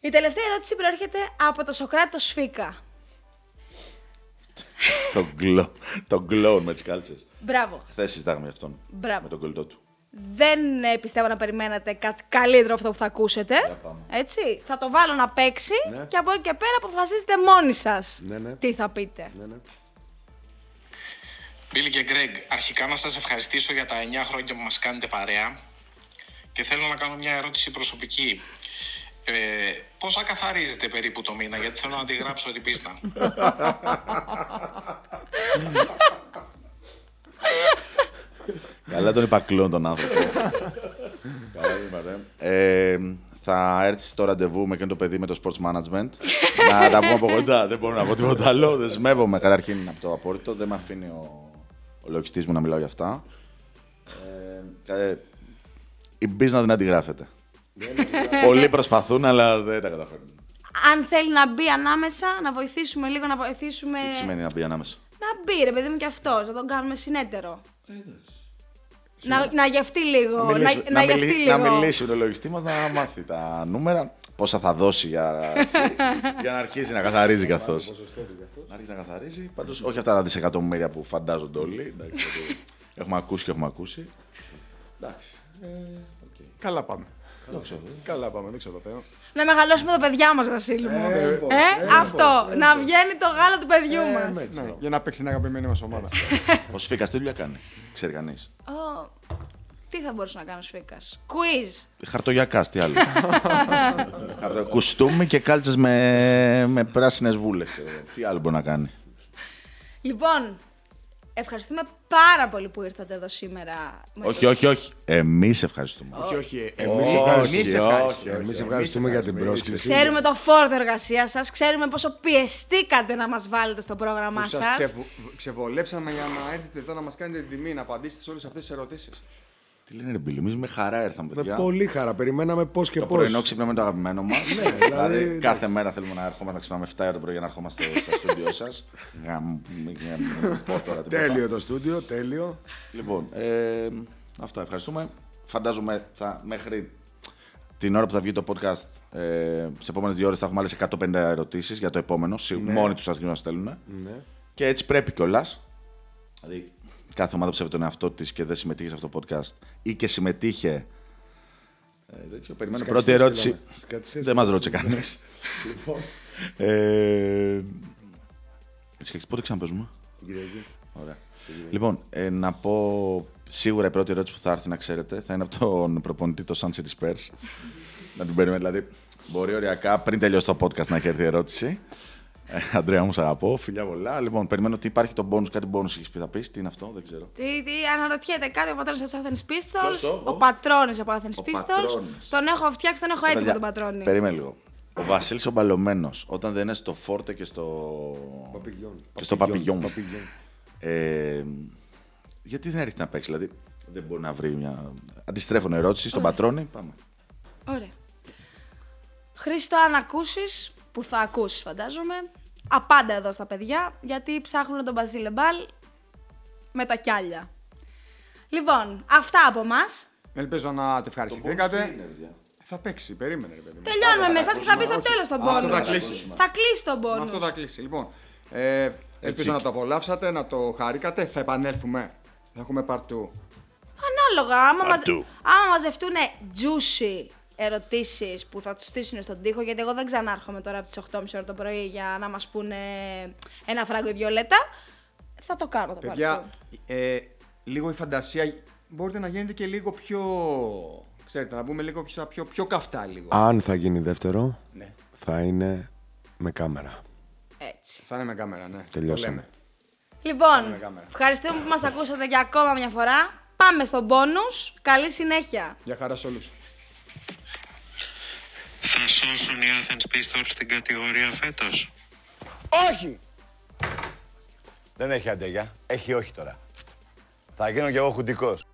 Η τελευταία ερώτηση προέρχεται από το Σοκράτη το Σφίκα.
το γκλό, το γκλό με τις κάλτσες.
Μπράβο.
Χθες συζητάγαμε για αυτόν.
Μπράβο.
Με τον κολλητό του.
Δεν ε, πιστεύω να περιμένατε κάτι καλύτερο από αυτό που θα ακούσετε. Έτσι. Θα το βάλω να παίξει
Ναι.
και από εκεί και πέρα αποφασίζετε μόνοι σας
Ναι, ναι.
τι θα πείτε.
Ναι, ναι.
Μπίλι και Γκρέγκ, αρχικά να σας ευχαριστήσω για τα 9 χρόνια που μας κάνετε παρέα και θέλω να κάνω μια ερώτηση προσωπική. Ε, πόσα καθαρίζετε περίπου το μήνα, γιατί θέλω να τη γράψω την πίστα.
Καλά τον είπα κλόν τον άνθρωπο. Καλά τον είπατε. Ε, θα έρθεις στο ραντεβού με εκείνο το παιδί με το sports management. να τα πούμε από κοντά. Δεν μπορώ να πω τίποτα άλλο. Δεσμεύομαι καταρχήν από το απόρριτο. Δεν με αφήνει ο, ο λογιστής μου να μιλάω για αυτά. Ε, ε, η business δεν αντιγράφεται. Πολλοί προσπαθούν, αλλά δεν τα καταφέρνουν.
Αν θέλει να μπει ανάμεσα, να βοηθήσουμε λίγο, να βοηθήσουμε.
Τι σημαίνει να μπει ανάμεσα;
Να μπει, ρε παιδί μου, και αυτός, να τον κάνουμε συνέτερο. Να, να γευτεί λίγο.
Να μιλήσει,
να, να,
μιλήσει-
γευτεί
να
λίγο.
μιλήσει με τον λογιστή μας να μάθει τα νούμερα, πόσα θα δώσει για, για να αρχίσει να καθαρίζει καθώς. Να αρχίσει να καθαρίζει. Πάντως, όχι αυτά τα δισεκατομμύρια που φαντάζονται όλοι. εντάξει, γιατί έχουμε ακούσει και έχουμε ακούσει. Εντάξει. Ε, οκ.
Καλά πάμε.
Δόξα τω Θεώ.
Καλά πάμε, δόξα τω Θεώ.
Να μεγαλώσουμε τα παιδιά μας, Βασίλη μου.
Ε,
Ε,
πώς, ε,
αυτό.
πώς, ε,
να
πώς.
βγαίνει το γάλα του παιδιού
Ε,
μας.
έτσι, ναι, για να παίξει την αγαπημένη μας ομάδα.
Ο Σφίκα τι δουλειά κάνει, ξέρει κανείς.
Τι θα μπορούσες να κάνεις ο Σφίκα. Quiz.
Χαρτογιακά, τι άλλο. Χαρτο- Κουστούμι και κάλτσες με, με πράσινες βούλες. Τι άλλο μπορεί να κάνει;
Λοιπόν, ευχαριστούμε πάρα πολύ που ήρθατε εδώ σήμερα.
Όχι, όχι, όχι. Εμείς ευχαριστούμε.
Όχι, όχι.
Όχι,
Εμείς
όχι,
ευχαριστούμε.
όχι, όχι.
Εμείς ευχαριστούμε για την πρόσκληση.
Ξέρουμε το φόρτο εργασίας σας, ξέρουμε πόσο πιεστήκατε να μας βάλετε στο πρόγραμμά
Που σας
σας.
ξεβο- ξεβολέψαμε για να έρθετε εδώ να μας κάνετε την τιμή, να απαντήσετε σε όλες αυτές τις ερωτήσεις.
Τι λένε ρε Μπίλη, εμείς με χαρά ήρθαμε,
Με
παιδιά.
πολύ χαρά. Περιμέναμε πώς και
Το
πώς.
πρωινό ξύπναμε είναι το αγαπημένο μας.
δηλαδή,
δηλαδή,
εντάξει.
κάθε μέρα θέλουμε να ερχόμαστε να ξυπνάμε 7 ώρα το πρωί για να ερχόμαστε στα στούντιό σας. πω τώρα τίποτα.
Τέλειο το στούντιο, τέλειο.
Λοιπόν, ε, αυτά ευχαριστούμε. Φαντάζομαι θα, μέχρι την ώρα που θα βγει το podcast, ε, σε επόμενες δύο ώρες θα έχουμε άλλες 150 ερωτήσεις για το επόμενο. Σι-
Ναι.
Μόνοι τους θα μας στέλνουν.
Ναι.
Και έτσι πρέπει κιόλας. Δηλαδή, κάθε ομάδα ψεύδει τον εαυτό της και δεν συμμετείχε σε αυτό το podcast ή και συμμετείχε. Ε, τέτοιο, περιμένω
Σκατιστές,
πρώτη ερώτηση.
λέμε. Σκατιστές,
Δεν μας
σκατιστές.
ρώτησε κανείς. λοιπόν. Ε, έτσι, πότε ξαναπέζουμε;
Την Κυριακή.
Ωραία. Λοιπόν, ε, να πω σίγουρα η πρώτη ερώτηση που θα έρθει να ξέρετε θα είναι από τον προπονητή το Sun City Spurs. να την περιμένουμε. Δηλαδή, μπορεί οριακά πριν τελειώσει το podcast να έχει έρθει η ερώτηση. Ε, Αντρέα μου, σ' αγαπώ. Φιλιά πολλά. Λοιπόν, περιμένω ότι υπάρχει το bonus, κάτι bonus έχεις πει. Θα πεις, τι είναι αυτό, δεν ξέρω.
Τι, τι, αναρωτιέται κάτι ο πατρόνι από του Athens Pistols.
Ποιος το,
ο;
Ο;
πατρόνι από Athens
Ο
Pistols.
Πατρώνης.
Τον έχω φτιάξει, τον έχω έτοιμο
Παιδιά,
τον πατρόνι.
Περίμενε λίγο. Ο Βασίλης ο Μπαλωμένος, όταν δεν είναι στο φόρτε και στο.
Παπηγιόν.
και στο
Παπηγιόν,
παπηγιόν.
παπηγιόν.
Ε, γιατί δεν έρχεται να παίξει, δηλαδή. Δεν μπορεί να βρει μια. Αντιστρέφω ερώτηση στον πατρόνι. Πάμε.
Ωραία. Χρήστο, αν ακούσεις, που θα ακούσει φαντάζομαι, απάντα εδώ στα παιδιά, γιατί ψάχνουν τον Μπαζίλε Μπάλ με τα κιάλια. Λοιπόν, αυτά από εμά.
Ελπίζω να το ευχαριστηθήκατε. Θα παίξει, περίμενε ρε παιδί μου.
Τελειώνουμε με εσά και θα μπεις στο τέλος τον
Αυτό
πόνο.
θα κλείσει.
Θα κλείσει τον
Με
πόνο.
αυτό θα κλείσει. Λοιπόν, ε, ελπίζω να το απολαύσατε, να το χαρήκατε. Θα επανέλθουμε. Θα έχουμε part 2.
Ανάλογα, άμα, μαζε...
Παντού.
άμα μαζευτούν juicy ερωτήσεις που θα τους στήσουν στον τοίχο, γιατί εγώ δεν ξανάρχομαι τώρα από τις 8.30 ώρα το πρωί για να μας πούνε ένα φράγκο η Βιολέτα. Θα το κάνω το
Παιδιά,
part
ε, λίγο η φαντασία μπορείτε να γίνετε και λίγο πιο. Ξέρετε, να μπούμε λίγο πιο, πιο, πιο καυτά λίγο.
Αν θα γίνει δεύτερο,
Ναι.
θα είναι με κάμερα.
two. Έτσι.
Θα είναι με κάμερα, ναι.
Τελειώσαμε.
Το λέμε.
Λοιπόν,
με κάμερα.
ευχαριστούμε που μας ακούσατε για ακόμα μια φορά. Πάμε στο bonus. Καλή συνέχεια.
Για χαρά σε όλους.
Θα σώσουν οι Athens Pistols στην κατηγορία φέτος.
Όχι! Δεν έχει αντεγιά. Έχει όχι τώρα. Θα γίνω κι εγώ χουντικός.